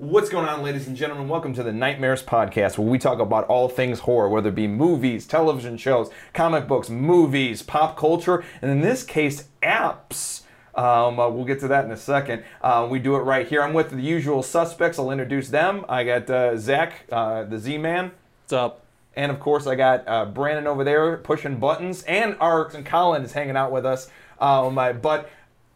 What's going on, ladies and gentlemen? Welcome to the Nightmares Podcast, where we talk about all things horror, whether it be movies, television shows, comic books, movies, pop culture, and in this case, apps. Um, uh, we'll get to that in a second. Uh, we do it right here. I'm with the usual suspects. I'll introduce them. I got uh, Zach, uh, the Z Man. What's up? And of course, I got uh, Brandon over there pushing buttons, and Arx and Colin is hanging out with us. Um, uh, but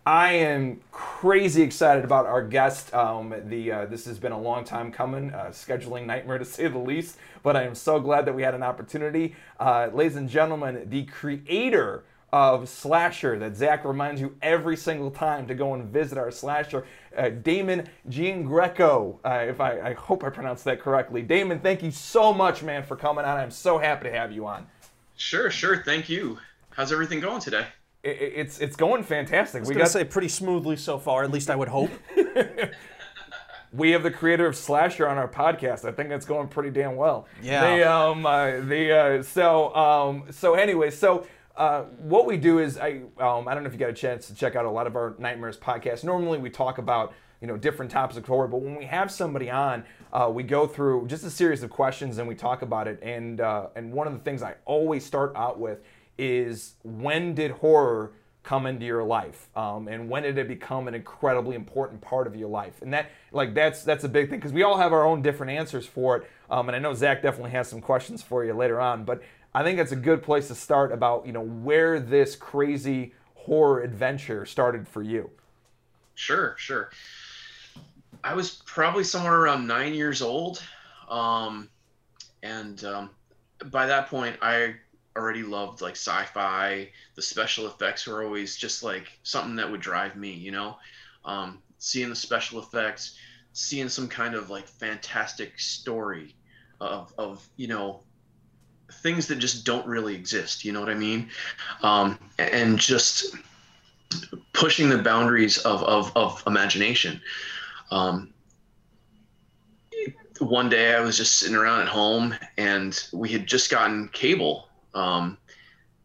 I am crazy excited about our guest. Um, the uh, this has been a long time coming, uh, scheduling nightmare to say the least. But I am so glad that we had an opportunity, uh, ladies and gentlemen. The creator of Slasher that Zach reminds you every single time to go and visit our Slasher, uh, Damon Giangreco. Uh, if I, I hope I pronounced that correctly, Damon. Thank you so much, man, for coming on. I'm so happy to have you on. Sure, sure. Thank you. How's everything going today? It, it's it's going fantastic. We got to say pretty smoothly so far. At least I would hope. we have the creator of Slasher on our podcast. I think that's going pretty damn well. Yeah. They, um, uh, the uh, so um, so anyway, so uh, what we do is I um, I don't know if you got a chance to check out a lot of our Nightmares podcasts. Normally we talk about you know different topics of horror, but when we have somebody on, uh, we go through just a series of questions and we talk about it. And uh, and one of the things I always start out with is when did horror come into your life? Um, and when did it become an incredibly important part of your life? And that like that's that's a big thing because we all have our own different answers for it. Um, and i know zach definitely has some questions for you later on but i think it's a good place to start about you know where this crazy horror adventure started for you. Sure, sure. I was probably somewhere around nine years old, um, and um, by that point, I already loved like sci-fi. The special effects were always just like something that would drive me, you know. Um, seeing the special effects, seeing some kind of like fantastic story of of you know things that just don't really exist. You know what I mean? Um, and just pushing the boundaries of of, of imagination. Um, one day I was just sitting around at home and we had just gotten cable. Um,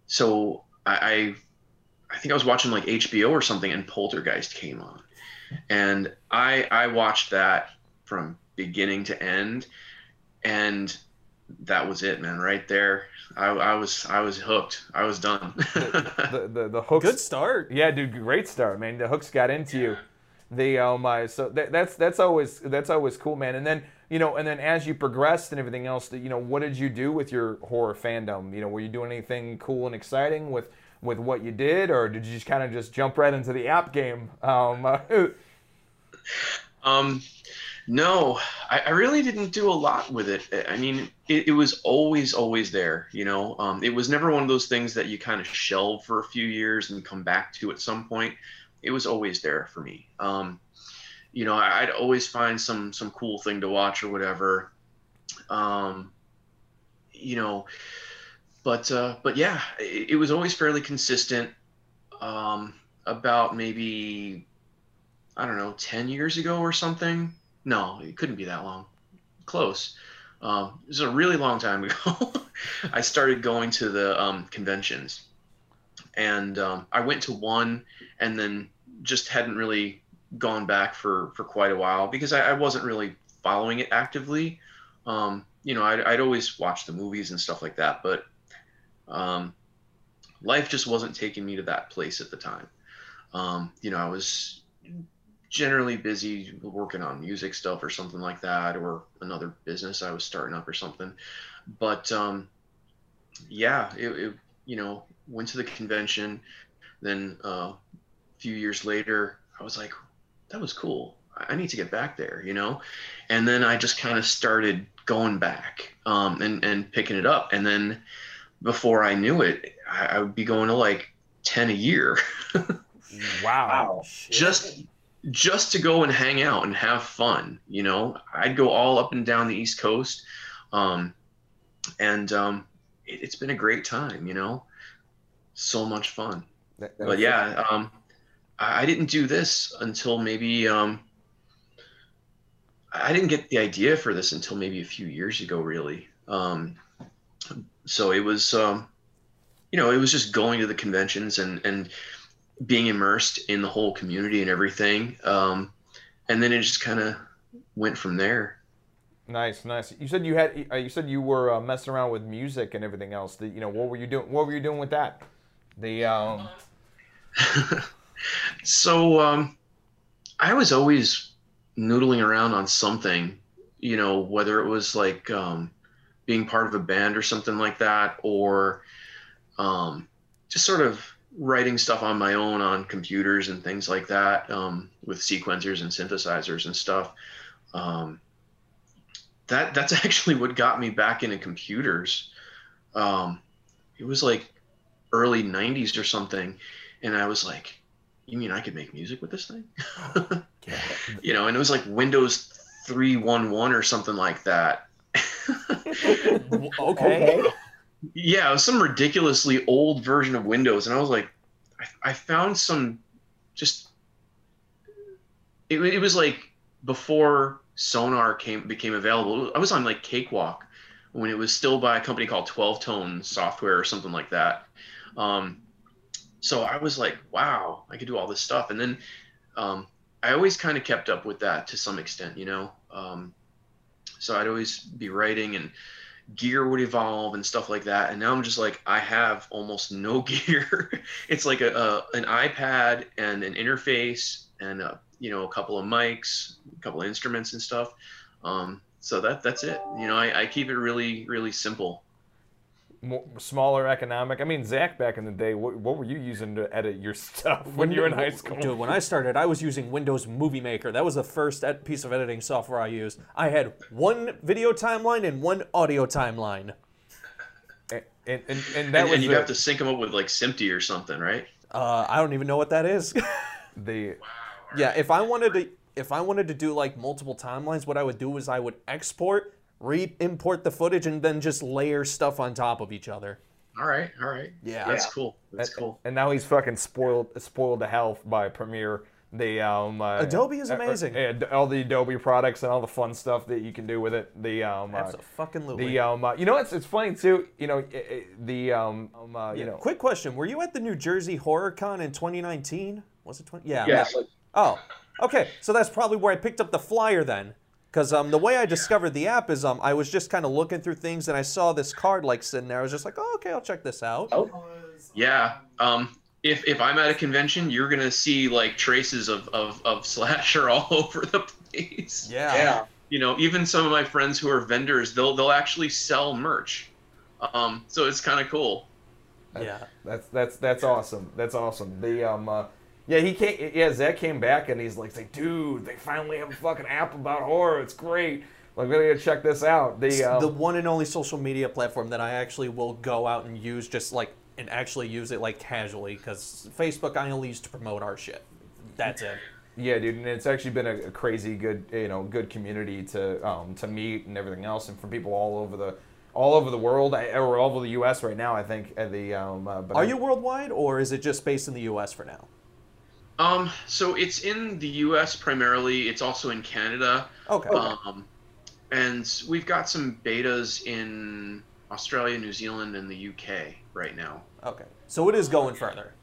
so I, I, I think I was watching like HBO or something and Poltergeist came on. And I, I watched that from beginning to end. And that was it, man, right there. I, I was, I was hooked. I was done. the, the, the hooks Good start. Yeah, dude, great start, man. The hooks got into you. The oh my, so that, that's that's always that's always cool, man. And then you know, and then as you progressed and everything else, you know, what did you do with your horror fandom? You know, were you doing anything cool and exciting with with what you did, or did you just kind of just jump right into the app game? Um, Um, no, I, I really didn't do a lot with it. I mean, it, it was always, always there. You know, um, it was never one of those things that you kind of shelve for a few years and come back to at some point. It was always there for me. Um, you know, I'd always find some some cool thing to watch or whatever. Um, you know, but uh, but yeah, it, it was always fairly consistent. Um, about maybe I don't know, 10 years ago or something. No, it couldn't be that long. Close. Um, it was a really long time ago. I started going to the um, conventions. And um, I went to one and then just hadn't really gone back for, for quite a while because I, I wasn't really following it actively. Um, you know, I'd, I'd always watch the movies and stuff like that, but um, life just wasn't taking me to that place at the time. Um, you know, I was generally busy working on music stuff or something like that, or another business I was starting up or something. But um, yeah, it, it you know went to the convention. Then uh, a few years later, I was like, that was cool. I need to get back there, you know. And then I just kind of started going back um, and and picking it up. And then before I knew it, I, I would be going to like ten a year. wow. just just to go and hang out and have fun you know i'd go all up and down the east coast um, and um, it, it's been a great time you know so much fun That- that but was- yeah um, I, I didn't do this until maybe um, i didn't get the idea for this until maybe a few years ago really um, so it was um, you know it was just going to the conventions and and being immersed in the whole community and everything um, and then it just kind of went from there. Nice, nice. You said you had. uh, You said you were uh, messing around with music and everything else. That you know, what were you doing? What were you doing with that? The um. so um, I was always noodling around on something, you know, whether it was like um, being part of a band or something like that, or um, just sort of writing stuff on my own on computers and things like that um, with sequencers and synthesizers and stuff. Um, that that's actually what got me back into computers. Um, it was like early 90s or something and i was like you mean i could make music with this thing? You know and it was like windows 311 or something like that. Okay. yeah it was some ridiculously old version of windows and i was like i, I found some just it, it was like before sonar came became available. I was on like cakewalk when it was still by a company called 12 tone software or something like that. Um, so I was like, wow, I could do all this stuff. And then um, I always kind of kept up with that to some extent, you know. Um, so I'd always be writing and gear would evolve and stuff like that. And now I'm just like, I have almost no gear. it's like a, a, an iPad and an interface and a, you know a couple of mics, a couple of instruments and stuff. Um, so that that's it. You know, I, I keep it really really simple more, smaller economic. I mean, Zach, back in the day, what, what were you using to edit your stuff when you were in high school? Dude, when I started, I was using Windows Movie Maker. That was the first ed- piece of editing software I used. I had one video timeline and one audio timeline. And, and, and, and that and, was and you'd the, have to sync them up with like SMPTE or something, right? Uh, I don't even know what that is. the yeah, if I wanted to, if I wanted to do like multiple timelines, what I would do is I would export, re-import the footage, and then just layer stuff on top of each other. All right, all right. Yeah. that's Yeah. cool. That's and, cool. And now he's fucking spoiled spoiled to health by Premiere. The um uh, Adobe is uh, uh, amazing. yeah, all the Adobe products and all the fun stuff that you can do with it. The um uh, Absolutely. the um uh, you know it's it's funny too. You know i- i- the um, um uh, you know Quick question: Were you at the New Jersey Horror Con in 2019? Was it 20? Yeah. Yeah. Oh, okay. So that's probably where I picked up the flyer then. Because um, the way I discovered the app is um, I was just kind of looking through things and I saw this card like sitting there. I was just like, oh, okay, I'll check this out. Oh, Yeah. Um, if if I'm at a convention, you're gonna see like traces of of, of slasher all over the place. Yeah. yeah. You know, even some of my friends who are vendors, they'll they'll actually sell merch. Um, so it's kind of cool. Yeah. That's that's that's awesome. That's awesome. The um uh, yeah he came yeah Zach came back and he's like, say, dude, they finally have a fucking app about horror. It's great. Like, we gotta check this out. The the one and only social media platform that I actually will go out and use just like and actually use it like casually because Facebook I only use to promote our shit. That's it. yeah, dude, and it's actually been a, crazy good you know good community to um to meet and everything else, and from people all over the all over the world or all over the U.S. right now. I think at the um. Uh, but Are you worldwide or is it just based in the U.S. for now? Um, so it's in the U.S. primarily. It's also in Canada. Okay. Um, and we've got some betas in Australia, New Zealand, and the UK right now. Okay. So it is going further.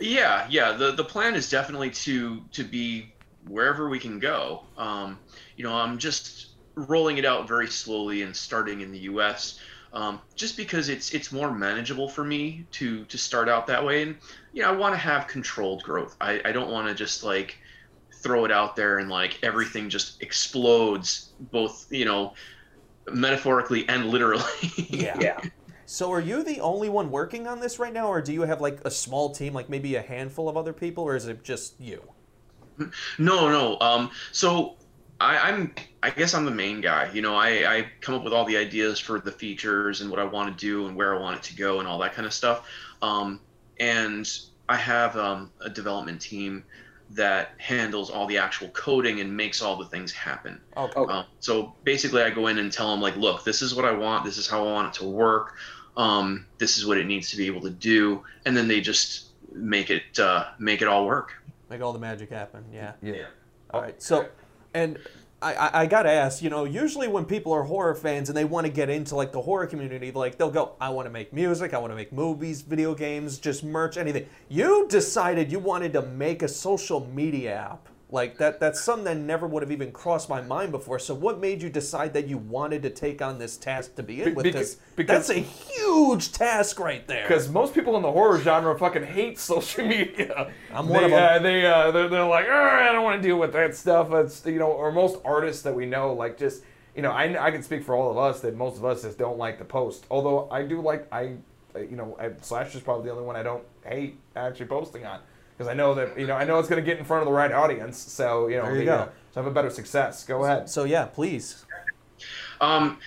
Yeah, yeah. The the plan is definitely to to be wherever we can go. Um, you know, I'm just rolling it out very slowly and starting in the U.S. Um, just because it's it's more manageable for me to to start out that way, and you know, I want to have controlled growth. I, I don't want to just like throw it out there and like everything just explodes, both you know, metaphorically and literally. Yeah. So are you the only one working on this right now, or do you have like a small team, like maybe a handful of other people, or is it just you? No, no. Um, so I, I'm, I guess I'm the main guy. You know, I, I come up with all the ideas for the features and what I want to do and where I want it to go and all that kind of stuff. Um, and I have um, a development team that handles all the actual coding and makes all the things happen. Okay. Oh. Um, so basically, I go in and tell them like, look, this is what I want. This is how I want it to work. Um, this is what it needs to be able to do, and then they just make it uh, make it all work. Make all the magic happen. Yeah. yeah. All right. So, and I, I, I gotta ask, you know, usually when people are horror fans and they want to get into like the horror community, like they'll go, I want to make music, I want to make movies, video games, just merch, anything. You decided you wanted to make a social media app. Like that that's something that never would have even crossed my mind before. So what made you decide that you wanted to take on this task to begin Be- with? beca- Because because- that's a huge task right there. Because most people in the horror genre fucking hate social media. I'm one they, of 'em. Uh, they uh, they're, they're like, "Arr, I don't want to deal with that stuff. It's you know, or most artists that we know, like just you know, I, I can speak for all of us that most of us just don't like to post. Although I do like I, you know, I, Slash is probably the only one I don't hate actually posting on because I know that you know I know it's gonna get in front of the right audience. So you know, There you the, go. uh, so have a better success. Go ahead. So yeah, please. Um,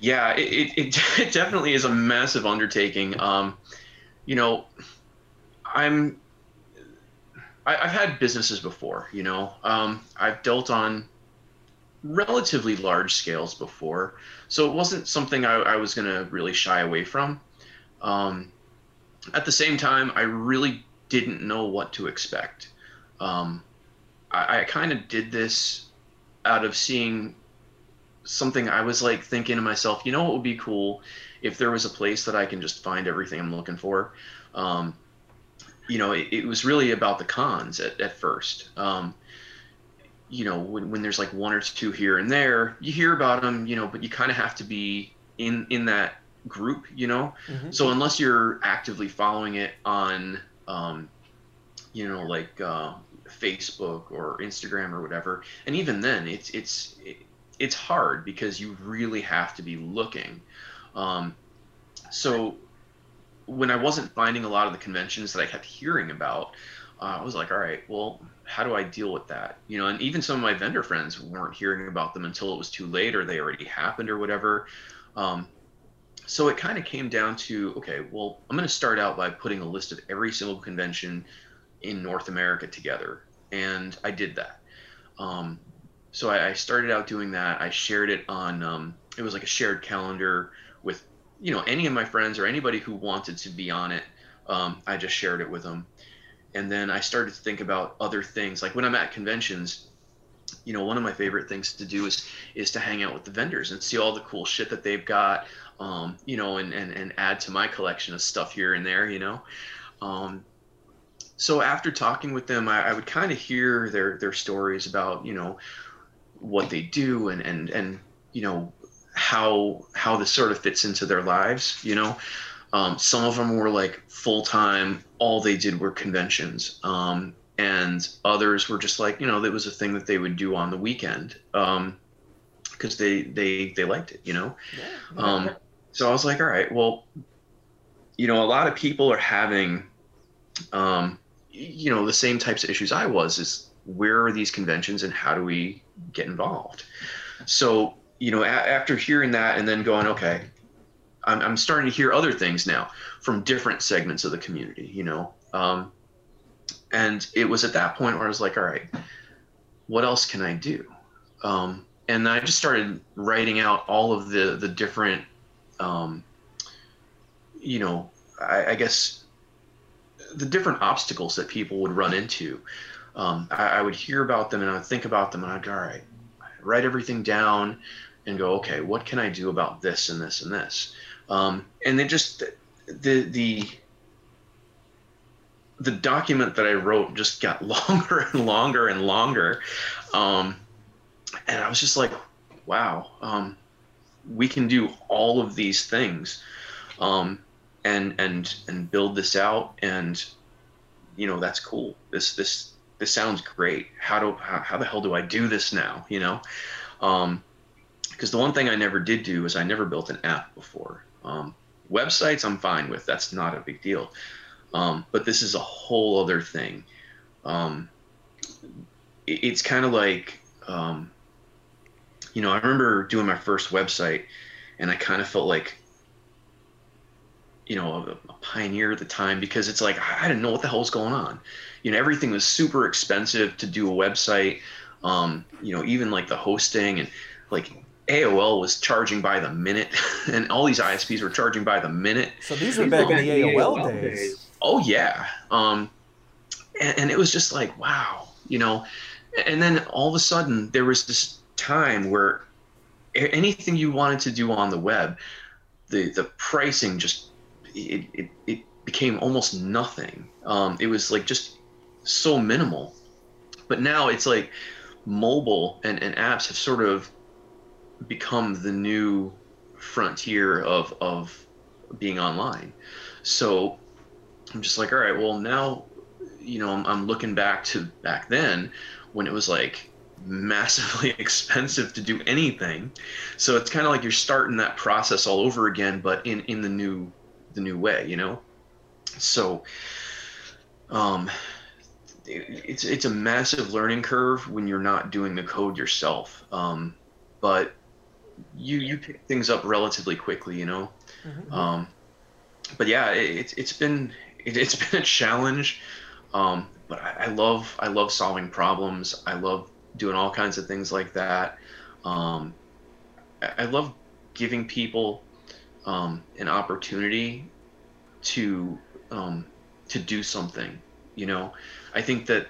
yeah, it, it, it, it definitely is a massive undertaking. Um, you know, I'm, I, I've had businesses before, you know, um, I've dealt on relatively large scales before. So it wasn't something I, I was going to really shy away from. Um, at the same time, I really didn't know what to expect. Um, I, I kind of did this out of seeing something I was like thinking to myself, you know what would be cool if there was a place that I can just find everything I'm looking for. Um, you know, it, it was really about the cons at, at first. Um, you know, when, when there's like one or two here and there, you hear about them, you know, but you kind of have to be in in that group, you know. Mhm. So unless you're actively following it on, um, you know, like uh, Facebook or Instagram or whatever, and even then, it's it's it's hard because you really have to be looking. Um, so when I wasn't finding a lot of the conventions that I kept hearing about, uh, I was like, all right, well, how do I deal with that? You know, and even some of my vendor friends weren't hearing about them until it was too late or they already happened or whatever. Um, so it kind of came down to, okay, well, I'm going to start out by putting a list of every single convention in North America together. And I did that. Um, so I, I started out doing that. I shared it on, um, it was like a shared calendar with, you know, any of my friends or anybody who wanted to be on it. Um, I just shared it with them. And then I started to think about other things. Like when I'm at conventions, you know, one of my favorite things to do is is to hang out with the vendors and see all the cool shit that they've got, um, you know, and, and, and add to my collection of stuff here and there, you know. Um, so after talking with them, I, I would kind of hear their their stories about, you know, what they do and and and you know how how this sort of fits into their lives you know? Um, some of them were like full time all they did were conventions um, and others were just like you know that was a thing that they would do on the weekend um because they they they liked it you know? Um, so I was like all right well you know a lot of people are having um, you know the same types of issues I was is where are these conventions and how do we get involved? So you know a- after hearing that and then going okay I'm, I'm starting to hear other things now from different segments of the community you know um, and it was at that point where i was like all right what else can i do? Um, and i just started writing out all of the the different um, you know I, I guess the different obstacles that people would run into um, I, I would hear about them and I would think about them and I'd go, all right, write everything down and go, okay, what can I do about this and this and this? Um, and then just the, the, the document that I wrote just got longer and longer and longer. Um, and I was just like, wow, um, we can do all of these things. Um, and, and, and build this out. And, you know, that's cool. This, this, this sounds great. How do how, how the hell do I do this now? You know, um, because the one thing I never did do is I never built an app before. Um, websites I'm fine with. That's not a big deal. Um, but this is a whole other thing. Um, it, it's kind of like, um, you know, I remember doing my first website, and I kind of felt like you know a, a, pioneer at the time because it's like I didn't know what the hell was going on. You know, everything was super expensive to do a website. Um, you know, even like the hosting and like AOL was charging by the minute, and all these ISPs were charging by the minute. So these were back in the AOL days. Oh yeah, um, and, and it was just like wow, you know. And then all of a sudden there was this time where anything you wanted to do on the web, the the pricing just it, it, it became almost nothing. Um, it was like just so minimal. But now it's like mobile and, and apps have sort of become the new frontier of of being online. So I'm just like, all right, well now, you know, I'm, I'm looking back to back then when it was like massively expensive to do anything. So it's kind of like you're starting that process all over again, but in in the new the new way, you know. So, um, it, it's it's a massive learning curve when you're not doing the code yourself. Um, but you you pick things up relatively quickly, you know. Mm-hmm. Um, but yeah, it, it's it's been it, has been a challenge. Um, but I, I, love I love solving problems. I love doing all kinds of things like that. Um, I, I, love giving people um, an opportunity to um, to do something. You know, I think that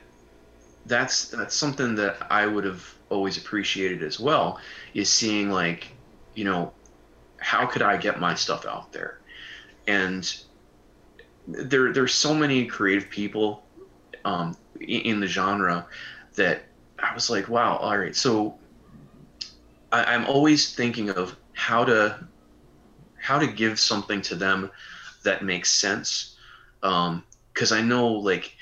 that's that's something that I would have always appreciated as well is seeing like, you know, how could I get my stuff out there? And there there's so many creative people um, in the genre that I was like, wow, all right. So I, am always thinking of how to how to give something to them that makes sense. Because um, I know like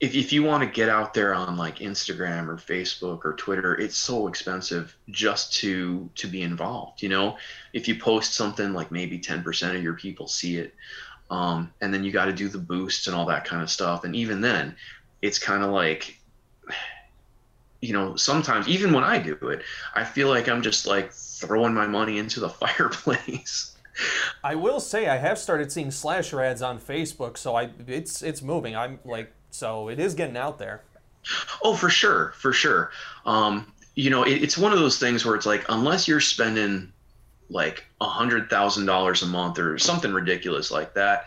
if, if you want to get out there on like Instagram or Facebook or Twitter, it's so expensive just to to be involved. You know, if you post something like maybe 10% of your people see it. Um, and then you got to do the boosts and all that kind of stuff. And even then, it's kind of like, you know, sometimes even when I do it, I feel like I'm just like throwing my money into the fireplace. I will say I have started seeing slasher ads on Facebook, so I it's it's moving. I'm like so it is getting out there. Oh, for sure, for sure. Um, you know, it, it's one of those things where it's like unless you're spending like a hundred thousand dollars a month or something ridiculous like that,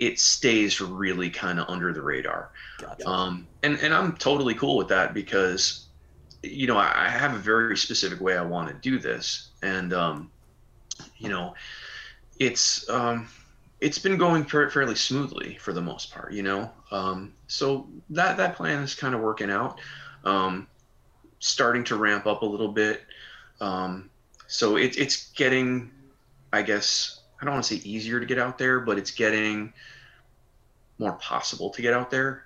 it stays really kind of under the radar. Gotcha. Um, and and I'm totally cool with that because, you know, I, I have a very specific way I want to do this, and um, you know, it's um, it's been going fairly smoothly for the most part, you know. Um, so that that plan is kind of working out, um, starting to ramp up a little bit. Um, so it, it's getting, I guess, I don't want to say easier to get out there, but it's getting more possible to get out there,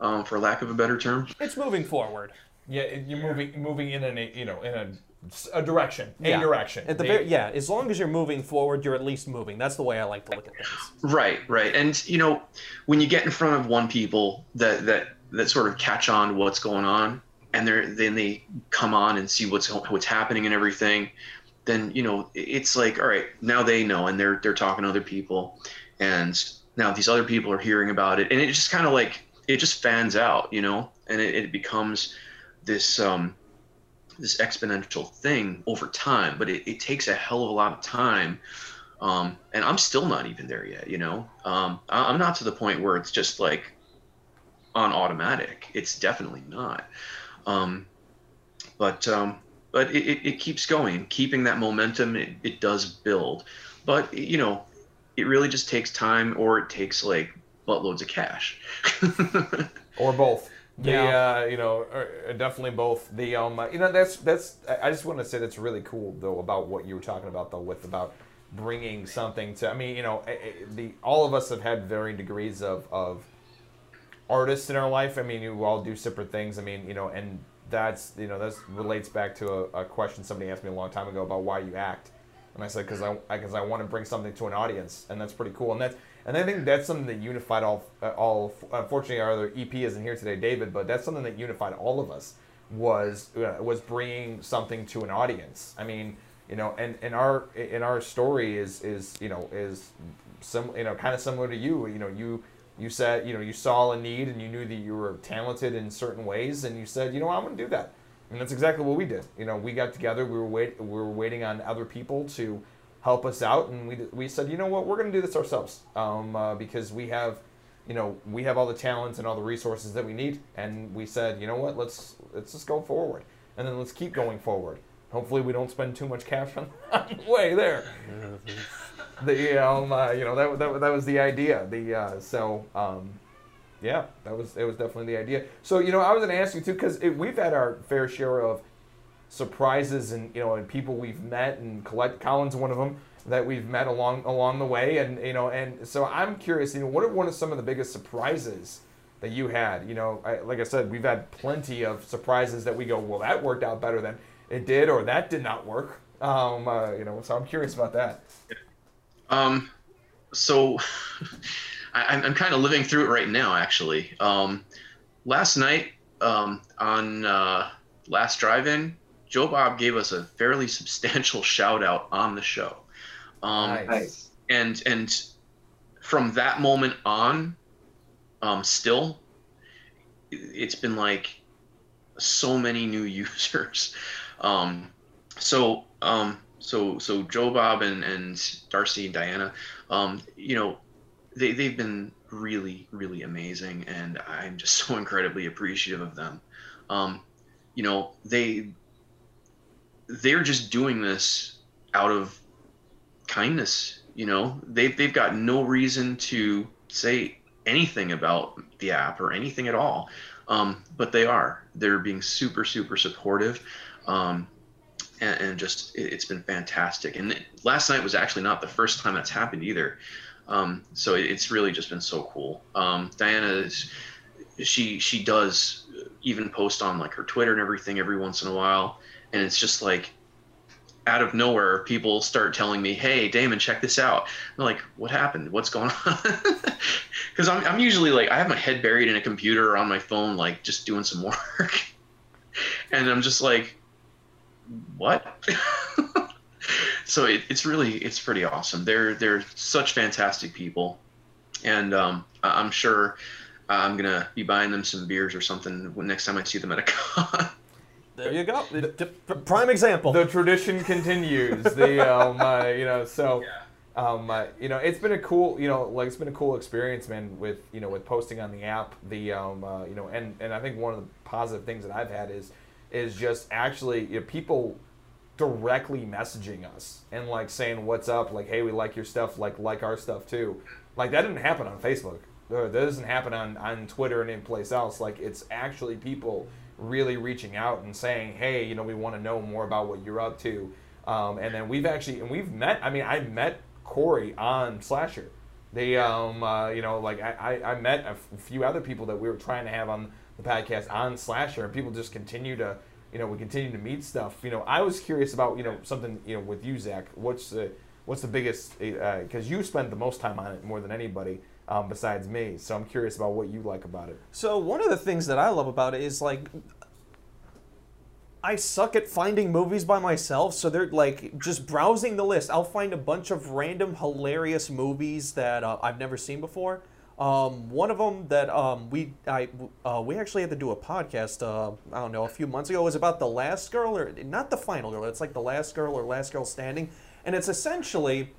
um, for lack of a better term. It's moving forward. Yeah, you're moving moving in a you know in a a direction, a yeah. direction. At the very, yeah, as long as you're moving forward, you're at least moving. That's the way I like to look at things. Right, right. And you know, when you get in front of one people that that that sort of catch on what's going on, and they're then they come on and see what's what's happening and everything, then you know it's like all right now they know and they're they're talking to other people and now these other people are hearing about it. And it just kind of like it just fans out you know and it, it becomes this um this exponential thing over time but it, it takes a hell of a lot of time um, and i'm still not even there yet you know? Um, i'm not to the point where it's just like on automatic. It's definitely not. Um, but um, but it, it, it keeps going. Keeping that momentum, it, it does build. But, you know, it really just takes time or it takes like buttloads of cash. or both. The, yeah. Uh, you know, uh, definitely both. The um, uh, you know, that's that's. I just want to say that's really cool though about what you were talking about though with about bringing something to. I mean, you know, the all of us have had varying degrees of of artists in our life. I mean, you all do separate things. I mean, you know, and that's you know that relates back to a, a, question somebody asked me a long time ago about why you act, and I said because I because I, I want to bring something to an audience, and that's pretty cool. And that's and I think that's something that unified all uh, all. Unfortunately, our other EP isn't here today, David, but that's something that unified all of us was uh, was bringing something to an audience. I mean, you know, and and our in our story is is you know is some you know kind of similar to you. You know, you you said you know you saw a need and you knew that you were talented in certain ways and you said you know i'm going to do that. And that's exactly what we did. You know we got together we were wait we were waiting on other people to help us out and we, we said you know what? We're going to do this ourselves um, uh, because we have you know we have all the talents and all the resources that we need. And we said you know what? Let's let's just go forward. And then let's keep going forward. Hopefully we don't spend too much cash on the way there the um, uh, you know that, that, that was the idea. The uh, so um, Yeah, that was it was definitely the idea. So you know, I was going to ask you too because we've had our fair share of surprises and you know and people we've met and collect Colin's one of them that we've met along along the way and you know and so I'm curious you know what are one of some of the biggest surprises that you had you know I, like I said we've had plenty of surprises that we go well that worked out better than it did or that did not work um, uh, you know so I'm curious about that um so I, am kind of living through it right now actually um last night um on uh last drive-in Joe Bob gave us a fairly substantial shout out on the show. Um, nice. And and from that moment on, um, still, it's been like so many new users. Um, so um, so so Joe Bob and, and Darcy and Diana, um, you know, they they've been really really amazing, and I'm just so incredibly appreciative of them. Um, you know, they they're just doing this out of kindness. You know, they've they've got no reason to say anything about the app or anything at all, um, but they are. They're being super super supportive. Um, and, and, just it, has been fantastic. And last night was actually not the first time that's happened either. Um, so it, it's really just been so cool. Um, Diana is she she does even post on like her Twitter and everything every once in a while and it's just like out of nowhere people start telling me hey damon check this out I'm like what happened what's going on because I'm, I'm usually like i have my head buried in a computer or on my phone like just doing some work and i'm just like what so it, it's really it's pretty awesome they're they're such fantastic people and um, i'm sure i'm gonna be buying them some beers or something next time i see them at a con there you go. The, prime example. The tradition continues. the um, uh, you know so. Um, uh, you know, it's been a cool, you know, like it's been a cool experience, man. With you know, with posting on the app, the um, uh, you know, and and I think one of the positive things that I've had is is just actually you know, people directly messaging us and like saying what's up, like hey, we like your stuff, like like our stuff too. Like that didn't happen on Facebook. That doesn't happen on on Twitter and any place else. Like it's actually people really reaching out and saying, hey, you know, we want to know more about what you're up to. Um, and then we've actually, and we've met, I mean, I met Corey on Slasher. They, um, uh, you know, like I, I met a few other people that we were trying to have on the podcast on Slasher, and people just continue to, you know, we continue to meet stuff. You know, I was curious about, you know, something, you know, with you, Zach. What's the, what's the biggest? Because uh, you spend the most time on it more than anybody. Um, besides me. So I'm curious about what you like about it. So one of the things that I love about it is like I suck at finding movies by myself, so they're like just browsing the list. I'll find a bunch of random hilarious movies that uh, I've never seen before. Um, one of them that um, we I uh, we actually had to do a podcast. Uh, I don't know a few months ago was about the last girl or not the final girl. It's like the last girl or last girl standing, and it's essentially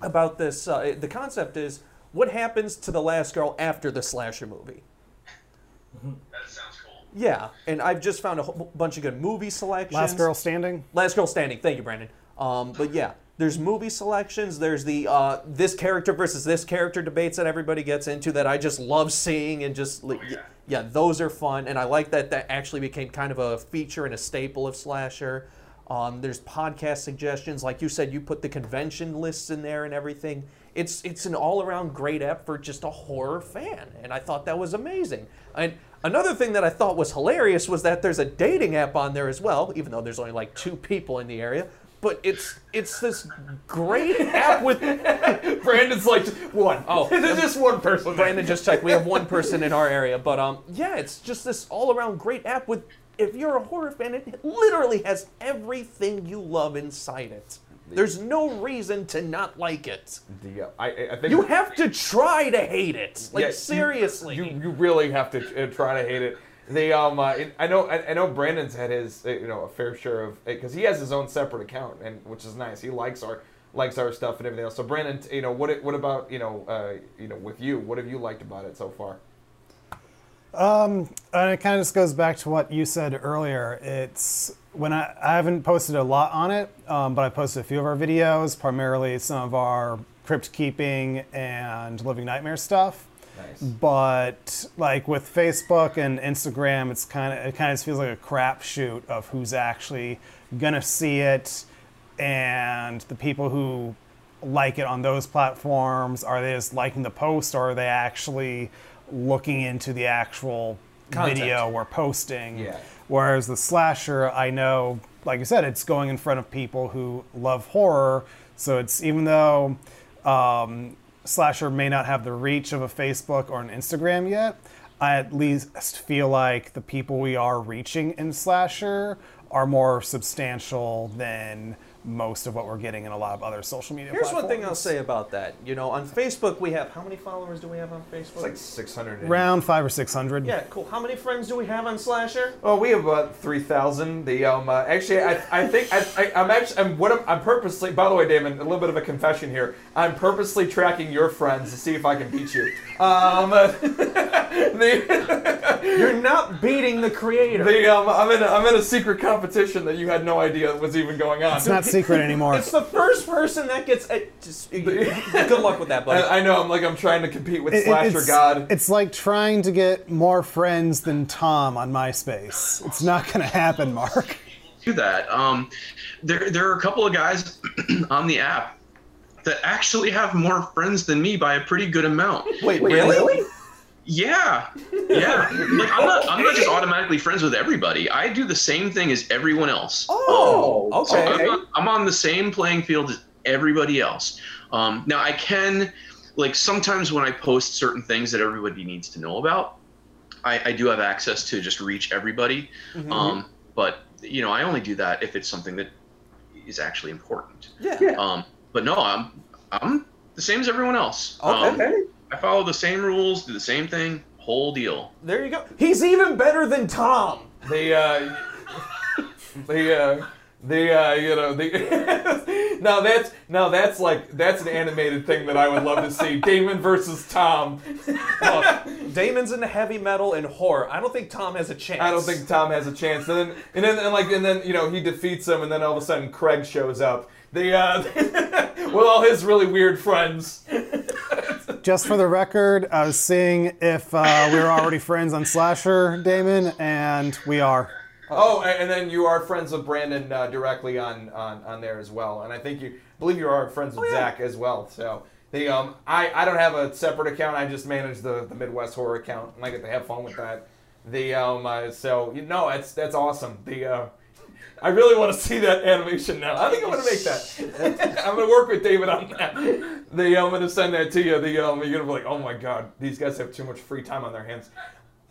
about this. Uh, the concept is what happens to the last girl after the slasher movie? That sounds cool. Yeah, and I've just found a whole bunch of good movie selections. Last Girl Standing. Last Girl Standing. Thank you, Brandon. Um, but yeah, there's movie selections. There's the uh, this character versus this character debates that everybody gets into that I just love seeing and just oh, yeah. yeah, those are fun. And I like that that actually became kind of a feature and a staple of slasher. Um, there's podcast suggestions, like you said, you put the convention lists in there and everything it's it's an all around great app for just a horror fan, and I thought that was amazing. And another thing that I thought was hilarious was that there's a dating app on there as well, even though there's only like two people in the area. But it's it's this great app with Brandon's like one. Oh, there's just one person. Brandon just checked. We have one person in our area, but um, yeah, it's just this all around great app with. If you're a horror fan, it literally has everything you love inside it. There's no reason to not like it. The, uh, I, I think you have to try to hate it. Like yeah, seriously, you, you really have to uh, try to hate it. They um uh, I know I, I, know Brandon's had his uh, you know a fair share of because he has his own separate account and which is nice. He likes our likes our stuff and everything else. So Brandon, you know what what about you know uh, you know with you? What have you liked about it so far? Um, and it kind of just goes back to what you said earlier. It's when I, I haven't posted a lot on it, um, but I posted a few of our videos, primarily some of our crypt keeping and living nightmare stuff. Nice. But like with Facebook and Instagram, it's kind of it kind of feels like a crapshoot of who's actually gonna see it, and the people who like it on those platforms are they just liking the post or are they actually looking into the actual Content. video we're posting? Yeah. Whereas the slasher, I know, like I said, it's going in front of people who love horror. So it's even though um, slasher may not have the reach of a Facebook or an Instagram yet, I at least feel like the people we are reaching in slasher are more substantial than most of what we're getting in a lot of other social media. Here's one thing I'll say about that. You know, on Facebook we have how many followers do we have on Facebook? It's like 600. Around five or six hundred. yeah, cool. How many friends do we have on Slasher? Well, we have about three thousand. The um, uh, actually, I, I think I, I, I'm actually, I'm what I'm, I'm purposely. By the way, Damon, a little bit of a confession here. I'm purposely tracking your friends to see if I can beat you. Um, the, You're not beating the creator. the um, I'm in, a, I'm in a secret competition that you had no idea was even going on. It's not secret anymore. It's the first person that gets. Uh, just, good luck with that, buddy. I, I know. I'm like I'm trying to compete with It- it- Slasher it's, God. It's like trying to get more friends than Tom on MySpace. It's not going to happen, Mark. do that. Um, there, there are a couple of guys on the app that actually have more friends than me by a pretty good amount. Wait, wait really? Yeah, yeah. Like I'm not, I'm not just automatically friends with everybody. I do the same thing as everyone else. Oh, So okay. I'm, on, I'm on the same playing field as everybody else. Um, now I can, like, sometimes when I post certain things that everybody needs to know about, I, I do have access to just reach everybody. Mm-hmm. Um, but you know, I only do that if it's something that is actually important. Yeah. Um, but no, I'm I'm the same as everyone else. Okay. Um, I follow the same rules, do the same thing, whole deal. There you go. He's even better than Tom. the uh, the uh, the uh, you know the now that's now that's like that's an animated thing that I would love to see Damon versus Tom. Look, Damon's into heavy metal and horror. I don't think Tom has a chance. I don't think Tom has a chance. And then and then and like and then you know he defeats him, and then all of a sudden Craig shows up. The uh, with all his really weird friends. Just for the record, I was seeing if uh, we were already friends on Slasher, Damon, and we are. Oh, and and then you are friends with Brandon uh, directly on, on on there as well, and I think you believe you are friends with Zach as well. So the um, I I don't have a separate account. I just manage the the Midwest horror account, and I get to have fun with that. The um, uh, so you know that's that's awesome. The uh, I really want to see that animation now. I think I'm gonna make that. I'm gonna work with David on that. The I'm gonna send that to you. The um, you're gonna be like, oh my god, these guys have too much free time on their hands.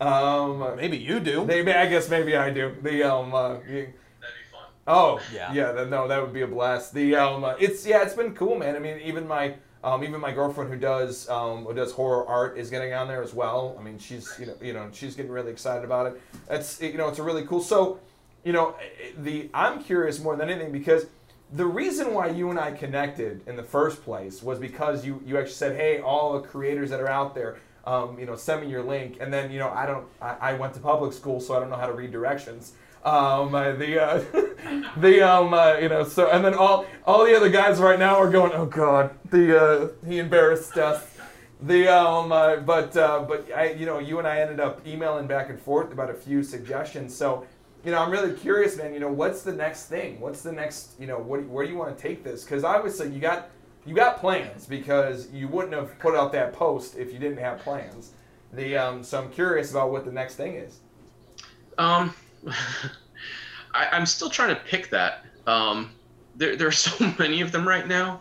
Um, Maybe you do. Maybe I guess maybe I do. The um uh, you- That'd be fun. oh Yeah. yeah that, no that would be a blast. The um uh, it's yeah it's been cool man. I mean even my um even my girlfriend who does um who does horror art is getting on there as well. I mean she's you know you know she's getting really excited about it. That's you know it's a really cool. So you know the I'm curious more than anything because. The reason why you and I connected in the first place was because you, you actually said, "Hey, all the creators that are out there, um, you know, send me your link." And then, you know, I don't, I, I went to public school, so I don't know how to read directions. Um, uh, the, uh, the, um, uh, you know, so and then all, all the other guys right now are going, "Oh God, the, uh, he embarrassed us." The, um, uh, but, but I, you know, you and I ended up emailing back and forth about a few suggestions. So, you know, I'm really curious, man. You know, what's the next thing? What's the next? You know, what? Where do you want to take this? Because obviously, you got you got plans because you wouldn't have put out that post if you didn't have plans. The um, so I'm curious about what the next thing is. Um, I, I'm still trying to pick that. Um, there, there are so many of them right now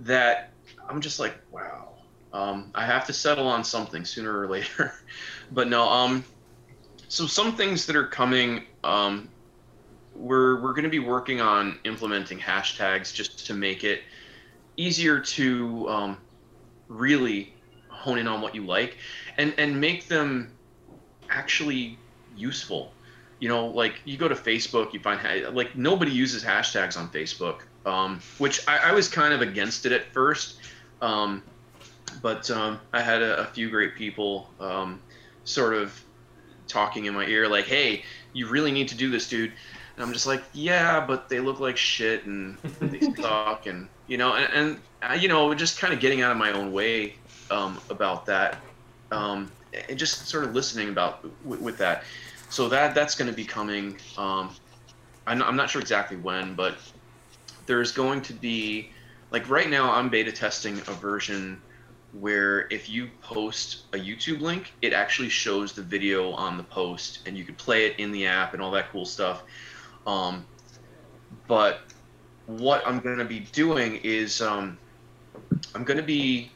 that I'm just like, wow. Um, I have to settle on something sooner or later. but no, um, so some things that are coming, um, we're we're going to be working on implementing hashtags just to make it easier to um, really hone in on what you like and and make them actually useful. You know, like you go to Facebook, you find like nobody uses hashtags on Facebook, um, which I, I was kind of against it at first, um, but um, I had a, a few great people um, sort of talking in my ear, like, "Hey, you really need to do this, dude." And I'm just like, "Yeah, but they look like shit and they suck," and you know, and, and uh, you know, just kind of getting out of my own way um, about that um, and just sort of listening about with, with that. So that that's going to be coming. Um, I'm, I'm not sure exactly when, but there's going to be like right now I'm beta testing a version where if you post a YouTube link, it actually shows the video on the post, and you could play it in the app and all that cool stuff. Um, but what I'm going to be doing is um, I'm going to be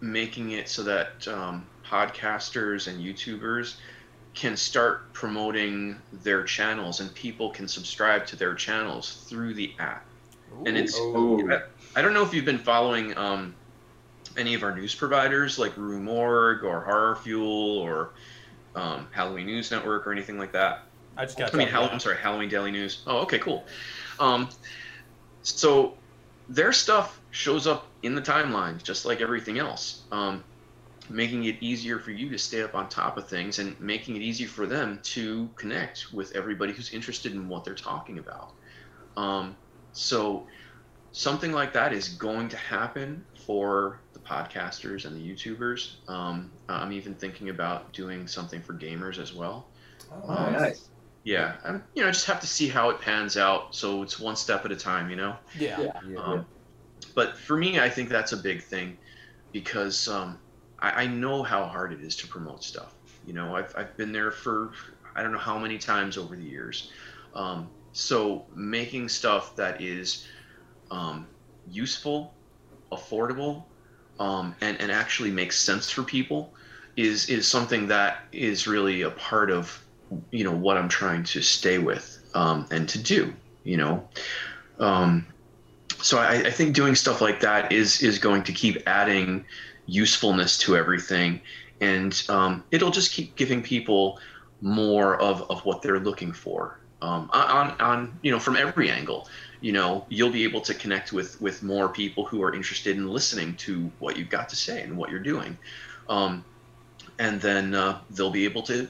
making it so that um, podcasters and YouTubers can start promoting their channels and people can subscribe to their channels through the app. And it's Ooh. I, I don't know if you've been following um, any of our news providers like Rue Morgue or Horror Fuel or um, Halloween News Network or anything like that. I just got. I mean, I'm sorry, Halloween Daily News. Oh, okay, cool. Um, so their stuff shows up in the timeline just like everything else, um, making it easier for you to stay up on top of things and making it easy for them to connect with everybody who's interested in what they're talking about. Um, so something like that is going to happen for the podcasters and the YouTubers. Um, I'm even thinking about doing something for gamers as well. Oh, Um, nice. yeah, I'm, you know, I just have to see how it pans out. So it's one step at a time, you know. Yeah. Yeah. Yeah. Um, but for me, I think that's a big thing because um, I, I know how hard it is to promote stuff. You know, I've, I've been there for I don't know how many times over the years. Um, so making stuff that is um, useful, affordable, um, and, and actually makes sense for people is is something that is really a part of you know what I'm trying to stay with um, and to do. You know, um, so I, I think doing stuff like that is is going to keep adding usefulness to everything, and um, it'll just keep giving people more of, of what they're looking for um, on on you know from every angle. You know, you'll be able to connect with with more people who are interested in listening to what you've got to say and what you're doing, um, and then uh, they'll be able to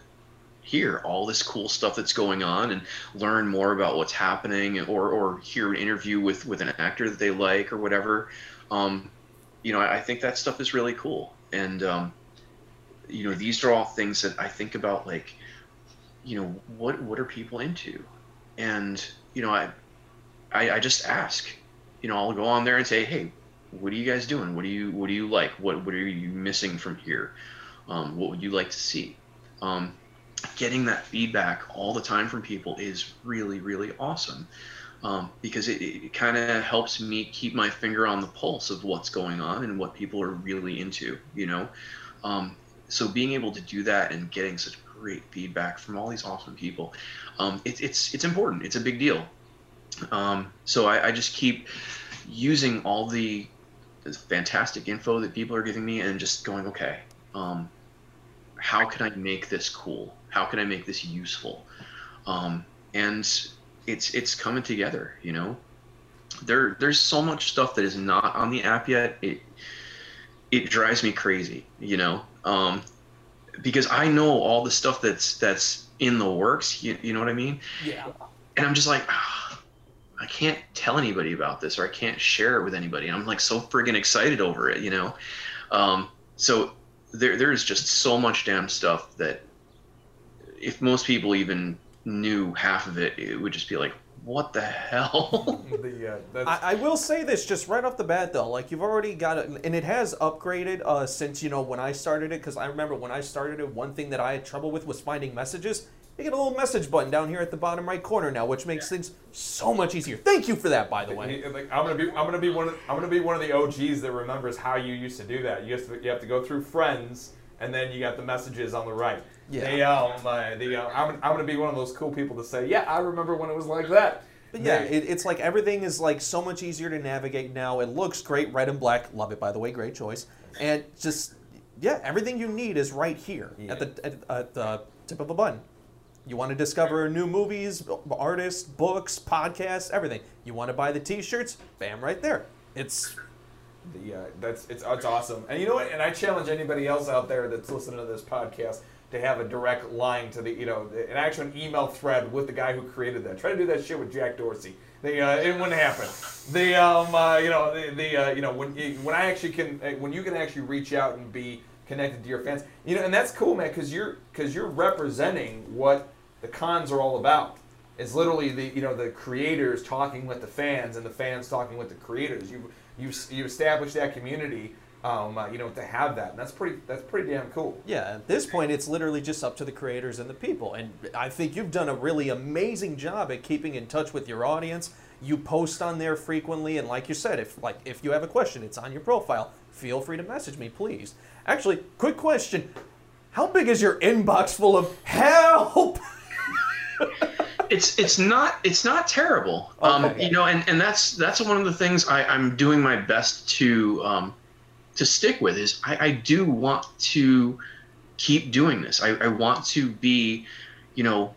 hear all this cool stuff that's going on and learn more about what's happening or, or hear an interview with, with an actor that they like or whatever. Um, you know, I, I think that stuff is really cool. And, um, you know, these are all things that I think about, like, you know, what, what are people into? And, you know, I, I, I just ask, you know, I'll go on there and say, Hey, what are you guys doing? What do you, what do you like? What, what are you missing from here? Um, what would you like to see? Um, getting that feedback all the time from people is really really awesome um, because it, it kind of helps me keep my finger on the pulse of what's going on and what people are really into you know um, so being able to do that and getting such great feedback from all these awesome people um, it, it's it's important it's a big deal um, so I, I just keep using all the fantastic info that people are giving me and just going okay um, how can I make this cool? How can I make this useful? Um, and it's it's coming together. You know, there there's so much stuff that is not on the app yet. It it drives me crazy. You know, um, because I know all the stuff that's that's in the works. You, you know what I mean? Yeah. And I'm just like. "Ah, I can't tell anybody about this or I can't share it with anybody. I'm like so friggin' excited over it, you know? Um, so there, there is just so much damn stuff that if most people even knew half of it, it would just be like, what the hell? the, uh, that's, I, I will say this just right off the bat though, like you've already got it, and it has upgraded uh, since you know when I started it. Because I remember when I started it, one thing that I had trouble with was finding messages. You get a little message button down here at the bottom right corner now, which makes things so much easier. Thank you for that, by the way. Like, I'm gonna be I'm gonna be one of, I'm gonna be one of the OGs that remembers how you used to do that. You have to you have to go through friends and then you got the messages on the right. Yeah. They, um, uh, the, uh, I'm, I'm gonna be one of those cool people to say, yeah, I remember when it was like that. But yeah, They- it, it's like everything is like so much easier to navigate now. It looks great, red and black. Love it, by the way. Great choice. And just yeah, everything you need is right here at the at, at the tip of a button. You want to discover new movies, artists, books, podcasts, everything. You want to buy the T-shirts? Bam, right there. It's The uh, that's it's it's awesome. And you know what? And I challenge anybody else out there that's listening to this podcast to have a direct line to the you know an actual email thread with the guy who created that. Try to do that shit with Jack Dorsey. The uh, it wouldn't happen. The um uh, you know the, the uh, you know when you, when I actually can uh, when you can actually reach out and be connected to your fans. You know, and that's cool, man, because you're because you're representing what the cons are all about. It's literally the you know the creators talking with the fans and the fans talking with the creators. You you you establish that community. Um, uh, you know, to have that, and that's pretty. That's pretty damn cool. Yeah, at this point, it's literally just up to the creators and the people. And I think you've done a really amazing job at keeping in touch with your audience. You post on there frequently, and like you said, if like if you have a question, it's on your profile. Feel free to message me, please. Actually, quick question: How big is your inbox full of help? it's it's not it's not terrible. Um, you know and, and that's that's one of the things I, i'm doing my best to um, to stick with is I, I do want to keep doing this. I, I want to be you know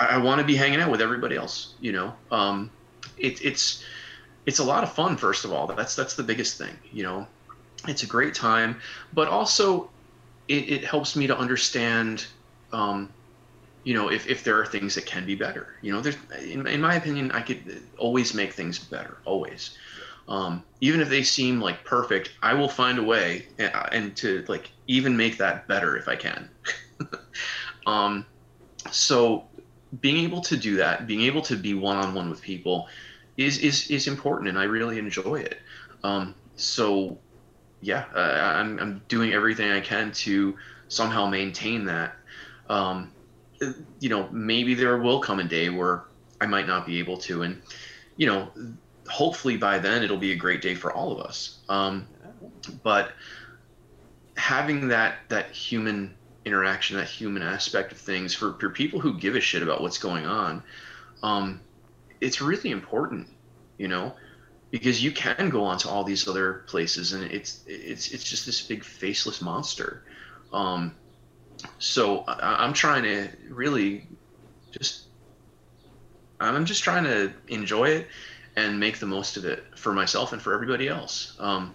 i, I want to be hanging out with everybody else you know? Um, it, it's it's a lot of fun first of all. That's that's the biggest thing you know? It's a great time but also it, it helps me to understand um, you know if, if there are things that can be better you know there's in, in my opinion i could always make things better always. Um, even if they seem like perfect i will find a way and, and to like even make that better if i can. Um, so being able to do that being able to be one-on-one with people is is, is important and i really enjoy it. Um, so yeah I'm, I'm doing everything i can to somehow maintain that. Um, you know, maybe there will come a day where I might not be able to, and you know, hopefully by then it'll be a great day for all of us. Um, but having that that human interaction, that human aspect of things for, for people who give a shit about what's going on, um, it's really important, you know, because you can go on to all these other places and it's it's it's just this big faceless monster. Um, so I, I'm trying to really just I'm just trying to enjoy it and make the most of it for myself and for everybody else. Um,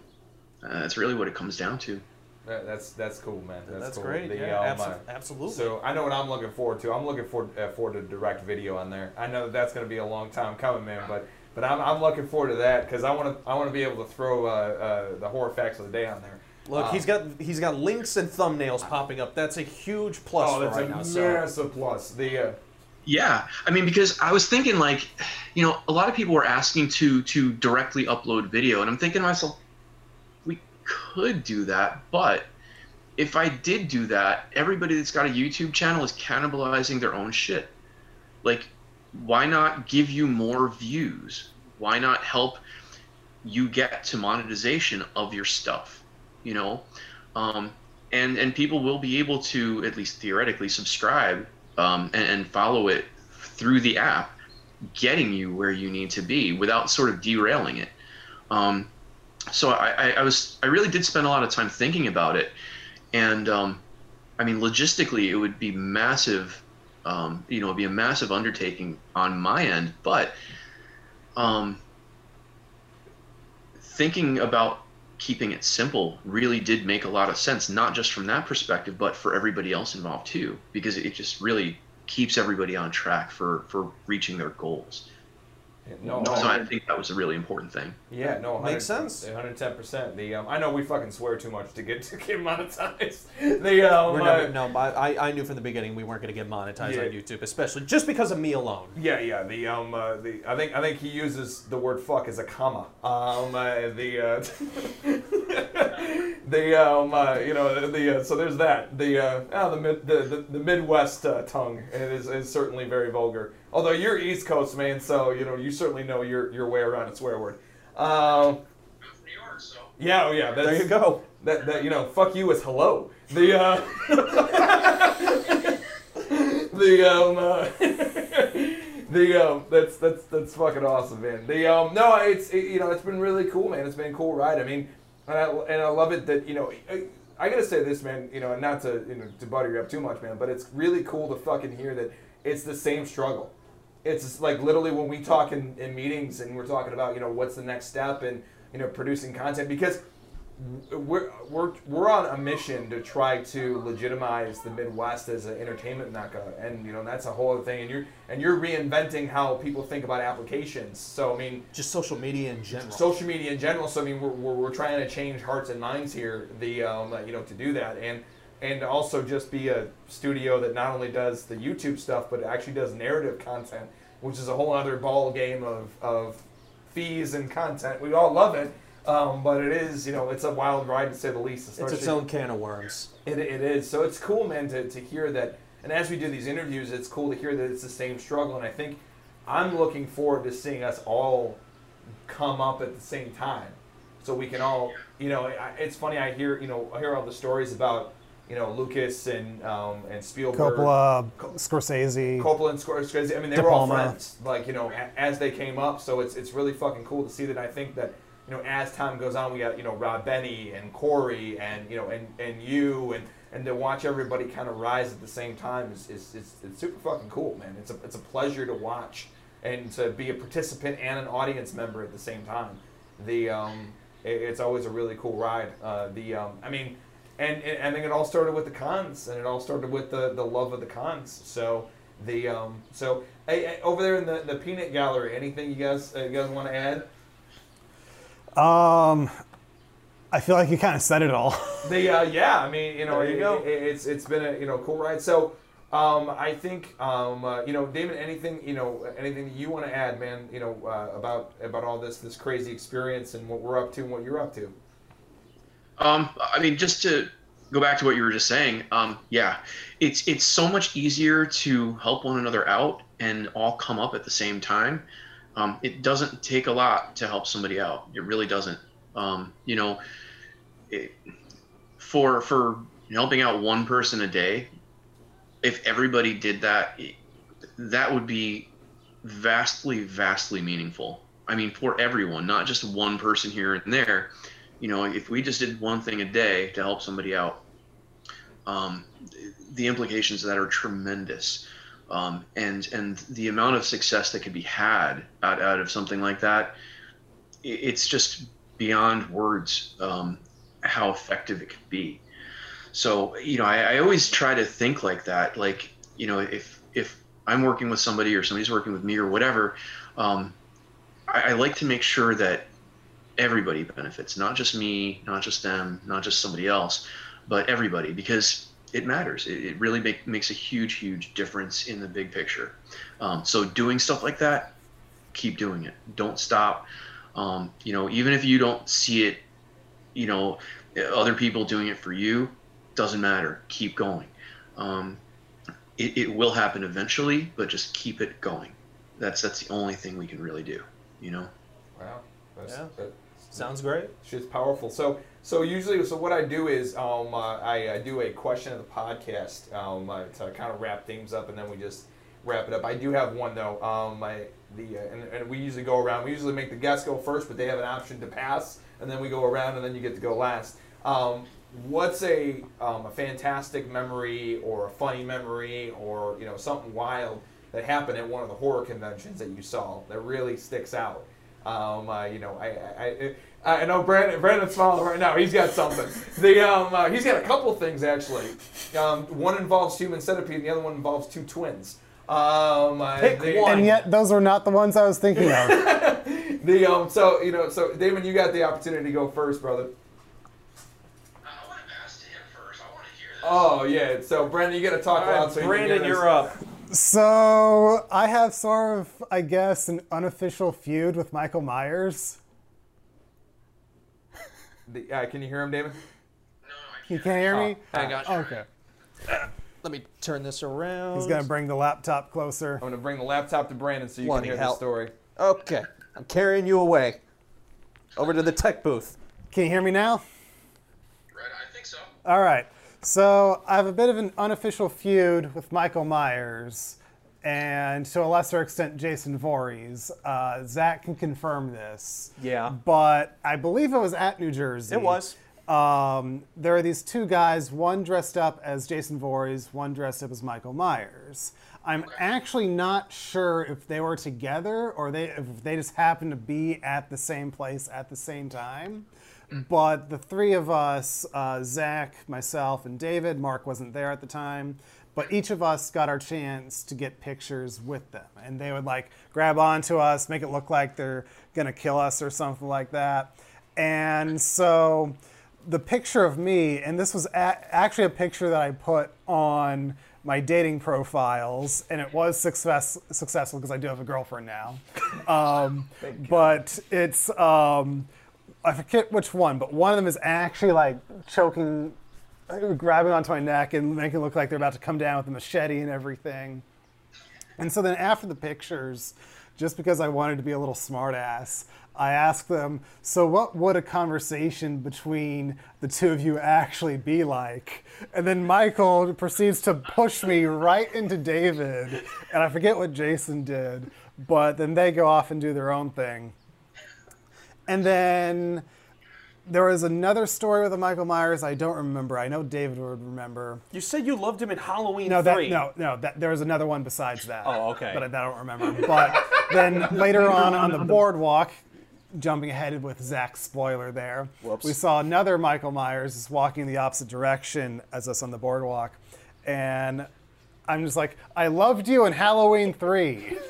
uh, that's really what it comes down to. That's that's cool, man. That's, That's cool. great. The, yeah, um, abso- absolutely. So I know what I'm looking forward to. I'm looking forward uh, forward to direct video on there. I know that that's going to be a long time coming, man. But but I'm, I'm looking forward to that because I want to I want to be able to throw uh, uh, the horror facts of the day on there. Look, Uh, he's got he's got links and thumbnails popping up. That's a huge plus oh, for that's right a now. So massive plus. The uh, Yeah, I mean, because I was thinking like, you know, a lot of people were asking to to directly upload video, and I'm thinking to myself, we could do that, but if I did do that, everybody that's got a YouTube channel is cannibalizing their own shit. Like, why not give you more views? Why not help you get to monetization of your stuff? You know, um, and and people will be able to at least theoretically subscribe um, and, and follow it through the app, getting you where you need to be without sort of derailing it. Um, so I, I, I was I really did spend a lot of time thinking about it, and um, I mean logistically it would be massive. Um, you know, it'd be a massive undertaking on my end, but um, thinking about keeping it simple really did make a lot of sense, not just from that perspective, but for everybody else involved too, because it just really keeps everybody on track for for reaching their goals. No, So I think that was a really important thing. Yeah, no, Makes sense. 110. percent The um, I know we fucking swear too much to get to get monetized. The um, we're uh, no, I, I knew from the beginning we weren't going to get monetized Yeah. on YouTube, especially just because of me alone. Yeah, yeah. The um, uh, the I think I think he uses the word "fuck" as a comma. Um, uh, the uh, the um, uh, you know, the uh, so there's that. The uh, ah, the, mid, the the the Midwest uh, tongue is is certainly very vulgar. Although you're East Coast man, so you know you certainly know your your way around a swear word. Um, New York, so. yeah, oh yeah. That's, There you go. That, that you know, fuck you is hello. The uh, the um, uh, the um, that's that's that's fucking awesome, man. The um, no, it's it, you know, it's been really cool, man. It's been a cool ride. I mean, and I and I love it that you know. I, I gotta say this, man. You know, and not to you know to butter you up too much, man. But it's really cool to fucking hear that it's the same struggle. It's like literally when we talk in, in meetings and we're talking about you know what's the next step and you know producing content because we're, we're, we're on a mission to try to legitimize the Midwest as an entertainment mecca, and you know that's a whole other thing. And you're and you're reinventing how people think about applications. So I mean, Just social media in general. social media in general. So I mean, we're, we're, we're trying to change hearts and minds here. The um, you know to do that and and also just be a studio that not only does the YouTube stuff but actually does narrative content, which is a whole other ball game of of fees and content. We all love it. Um, but it is, you know, it's a wild ride to say the least. it's its own can of worms. it, it is. So it's cool, man, to, to hear that. And as we do these interviews, it's cool to hear that it's the same struggle. And I think I'm looking forward to seeing us all come up at the same time. So we can all, you know, it's funny. I hear, you know, I hear all the stories about, you know, Lucas and um, and Spielberg. Coppola, Scorsese. Coppola and Scorsese. I mean, they De were all Palma. friends. Like you know, as they came up. So it's it's really fucking cool to see that. I think that you know, as time goes on, we got you know Rob Benny and Corey and you know and and you and and to watch everybody kind of rise at the same time is is, is it's super fucking cool, man. It's a it's a pleasure to watch and to be a participant and an audience member at the same time. The um, it- it's always a really cool ride. Uh, the um, I mean. And, and I think it all started with the cons, and it all started with the, the love of the cons. So the um, so over there in the, the peanut gallery, anything you guys uh, you guys want to add? Um, I feel like you kind of said it all. The uh, yeah, I mean you know There you it- go. it- it's it's been a you know cool ride. So um, I think um, uh, you know Damon, anything you know anything that you want to add, man? You know uh, about about all this this crazy experience and what we're up to and what you're up to. Um, I mean, just to go back to what you were just saying, um, yeah, it's it's so much easier to help one another out and all come up at the same time. Um, it doesn't take a lot to help somebody out. It really doesn't. Um, you know, it, for for helping out one person a day, if everybody did that, it- that would be vastly, vastly meaningful. I mean, for everyone, not just one person here and there you know, if we just did one thing a day to help somebody out, um, the implications of that are tremendous. Um, and and the amount of success that could be had out, out of something like that, it's just beyond words um, how effective it could be. So you know, I, I always try to think like that. Like you know, if if I'm working with somebody or somebody's working with me or whatever, um, I, I like to make sure that everybody benefits, not just me, not just them, not just somebody else, but everybody, because it matters. It, it really make, makes a huge, huge difference in the big picture. Um, so doing stuff like that, keep doing it. Don't stop. Um, you know, even if you don't see it, you know, other people doing it for you, doesn't matter. Keep going. Um, it, it will happen eventually, but just keep it going. That's that's the only thing we can really do. You know. Wow. That's, Yeah. that- Sounds great. Shit's powerful. So, so usually, so what I do is, um, uh, I, I do a question of the podcast um, uh, to kind of wrap things up, and then we just wrap it up. I do have one though. Um, I, the uh, and, and we usually go around. We usually make the guests go first, but they have an option to pass, and then we go around, and then you get to go last. Um, what's a um, a fantastic memory or a funny memory or you know something wild that happened at one of the horror conventions that you saw that really sticks out? Um, uh, you know, I, I, I, I know Brandon, Brandon's smiling right now. He's got something. The, um, uh, he's got a couple things actually. Um, one involves human centipede, and the other one involves two twins. Um, uh, Pick the, one. And yet, those are not the ones I was thinking of. The um, so you know, so Damon, you got the opportunity to go first, brother. I want to pass to him first. I want to hear this. Oh yeah. So Brandon, you got to talk All loud right, so you Brandon, can hear you're up. So, I have sort of, I guess, an unofficial feud with Michael Myers. The, uh, can you hear him, David? No, I You can't. can't hear me? I got you. Okay. Let me turn this around. He's going to bring the laptop closer. I'm gonna bring the laptop to Brandon so you Bloody can hear hell. the story. Okay, I'm carrying you away. Over to the tech booth. Can you hear me now? Right, I think so. All right. So I have a bit of an unofficial feud with Michael Myers and to a lesser extent Jason Voorhees. Uh, Zach can confirm this. Yeah. But I believe it was at New Jersey. It was. Um, there are these two guys, one dressed up as Jason Voorhees, one dressed up as Michael Myers. I'm actually not sure if they were together or they if they just happened to be at the same place at the same time. But the three of us, uh, Zach, myself, and David, Mark wasn't there at the time, but each of us got our chance to get pictures with them. And they would like grab onto us, make it look like they're going to kill us or something like that. And so the picture of me, and this was a- actually a picture that I put on my dating profiles, and it was success- successful because I do have a girlfriend now. Um, but it's um, I forget which one, but one of them is actually like choking, grabbing onto my neck and making it look like they're about to come down with a machete and everything. And so then after the pictures, just because I wanted to be a little smartass, I asked them, so what would a conversation between the two of you actually be like? And then Michael proceeds to push me right into David, and I forget what Jason did, but then they go off and do their own thing. And then there was another story with a Michael Myers I don't remember. I know David would remember. You said you loved him in Halloween No, that 3. no, no. That there was another one besides that. Oh, okay. But I, that I don't remember. But then later on on the boardwalk, jumping ahead with Zach's spoiler there, Whoops. we saw another Michael Myers just walking the opposite direction as us on the boardwalk, and I'm just like, I loved you in Halloween three.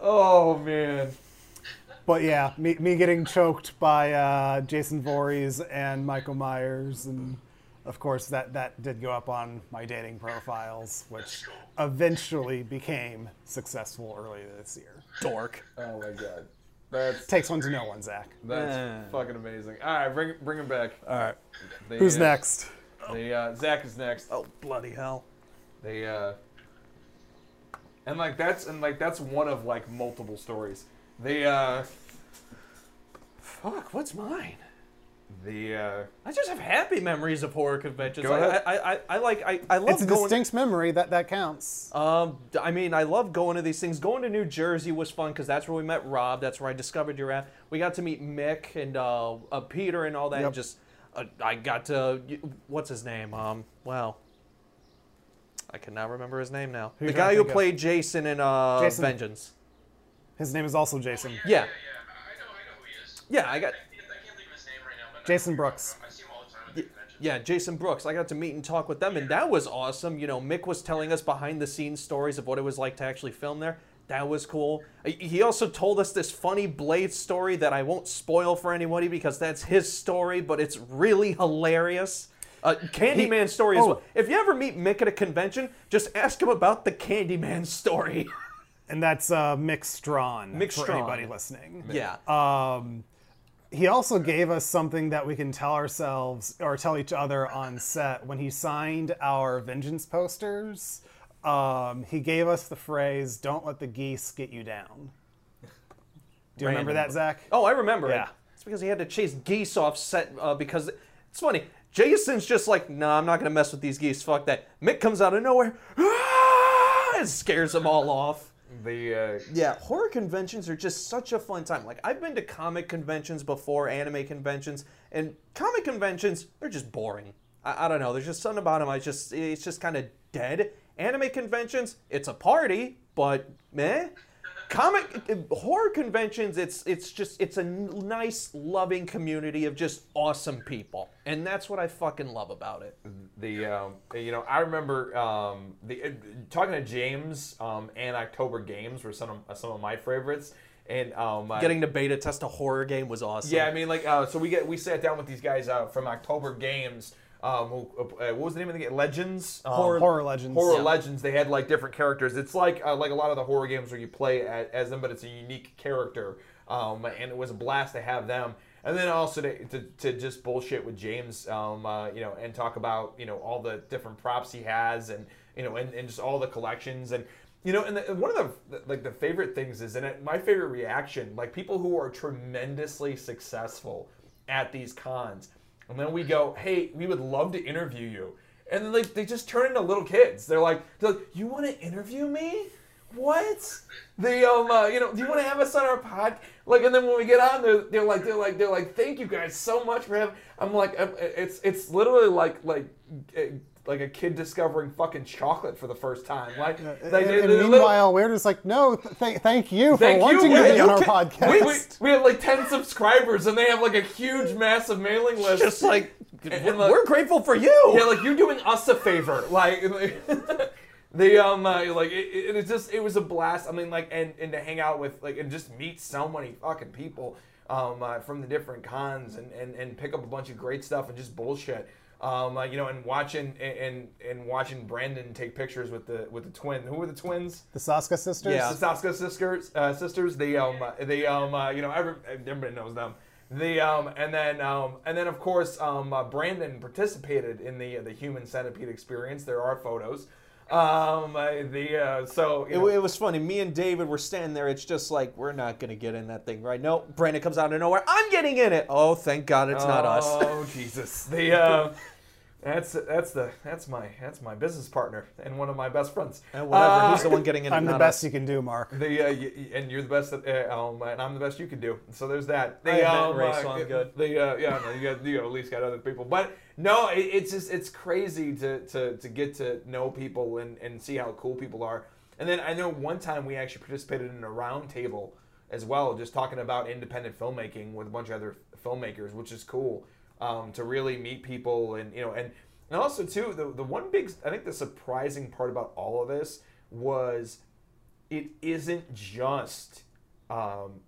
Oh man. But yeah, me, me getting choked by uh, Jason Voorhees and Michael Myers, and of course that that did go up on my dating profiles, which eventually became successful earlier this year. Dork. Oh my god. That Takes one to know one, Zach. that's Eh. fucking amazing. All right, bring bring him back. All right, They, who's uh, next? They uh, Zach is next. Oh, bloody hell. They uh, and like that's and like that's one of like multiple stories. They uh, Fuck, what's mine? the uh, I just have happy memories of horror conventions. Go I, ahead. I, I, I like I, I love It's a going. distinct memory that that counts. Um, I mean, I love going to these things. Going to New Jersey was fun because that's where we met Rob. That's where I discovered your app. We got to meet Mick and uh, uh, Peter and all that. Yep. And just, uh, I got to what's his name? Um, well, I cannot remember his name now. Who the you trying guy to who think of? played Jason in uh, Jason. Vengeance. His name is also Jason. Yeah, Yeah, I know, I know who he is. yeah, I got. I can't think of his name right now, but Jason know who you're Brooks. I see him all the time at the convention. Yeah, Jason Brooks. I got to meet and talk with them, and that was awesome. You know, Mick was telling us behind the scenes stories of what it was like to actually film there. That was cool. He- He also told us this funny Blade story that I won't spoil for anybody because that's his story, but it's really hilarious. Uh, Candyman story as oh. well. If you ever meet Mick at a convention, just ask him about the Candyman story. And that's uh, Mick Strawn Mick for Strawn. anybody listening. yeah. Um, he also gave us something that we can tell ourselves or tell each other on set when he signed our vengeance posters. Um, he gave us the phrase "Don't let the geese get you down." Do you remember that, Zach? Oh, I remember Yeah. it. It's because he had to chase geese off set uh, because it's funny. Jason's just like, nah, I'm not gonna mess with these geese. Fuck that. Mick comes out of nowhere, "Ah!" and scares them all off. the uh, Yeah, horror conventions are just such a fun time. Like I've been to comic conventions before, anime conventions, and comic conventions they're just boring. I, I don't know. There's just something about them. I just it's just kind of dead. Anime conventions, it's a party, but meh. Comic uh, horror conventions, it's it's just it's a nice, loving community of just awesome people, and that's what I fucking love about it. the um, you know I remember um, the uh, talking to James um, and October Games were some of some of my favorites and um, uh, Getting to beta test a horror game was awesome. yeah I mean like uh, so we get we sat down with these guys uh, from October Games um, uh, what was the name of the game Legends um, Horror- Horror Legends. Horror Yeah. Legends, they had like different characters. It's like uh, like a lot of the horror games where you play as, as them, but it's a unique character. Um, and it was a blast to have them. And then also to, to, to just bullshit with James, um, uh, you know, and talk about you know all the different props he has, and you know, and, and just all the collections, and you know, and the, one of the like the favorite things is, and it, my favorite reaction, like people who are tremendously successful at these cons, and then we go, hey, we would love to interview you. And then like they just turn into little kids. They're like, they're like, you want to interview me? What? The um, uh, you know, do you want to have us on our pod? Like, and then when we get on, they're, they're like, they're like, they're like, thank you guys so much for having. I'm like, um, it's it's literally like like like a kid discovering fucking chocolate for the first time. Like, like and, they- and they- they- meanwhile, we're just like, no, th- th- thank you for Thank wanting yeah, to be you on our podcast. we, we, we have like 10 subscribers and they have like a huge massive mailing list. Just like and, like- we're grateful for you. yeah, like you're doing us a favor. Like the um uh, like it, it, it's just it was a blast. I mean like and and to hang out with like and just meet so many fucking people um uh, from the different cons and, and and pick up a bunch of great stuff and just bullshit. Um, uh, you know, and watching and and watching Brandon take pictures with the with the twin. Who were the twins? the Soska sisters. Yeah. the Soska sisters, uh, sisters. They um, they um, uh, you know, every, everybody knows them. The um, and then um, and then of course, um, uh, Brandon participated in the the human centipede experience. There are photos. Um, the uh, so It, it was funny. Me and David were standing there. It's just like we're not gonna get in that thing, right? No, Brandon comes out of nowhere. I'm getting in it. Oh, thank God, it's not us. Oh Jesus! The uh, that's that's the that's my that's my business partner and one of my best friends. And whatever. Uh, Who's the one getting in? I'm the best us. you can do, Mark. The uh, y- y- and you're the best, at, uh, um, and I'm the best you can do. So there's that. The, I have Matt and Ray, uh, so I'm good. The uh, yeah, no, you got you at least got other people, but no, it, it's just it's crazy to, to to get to know people and and see how cool people are. And then I know one time we actually participated in a round table as well, just talking about independent filmmaking with a bunch of other filmmakers, which is cool um, to really meet people and you know and and also too the the one big I think the surprising part about all of this was it isn't just um,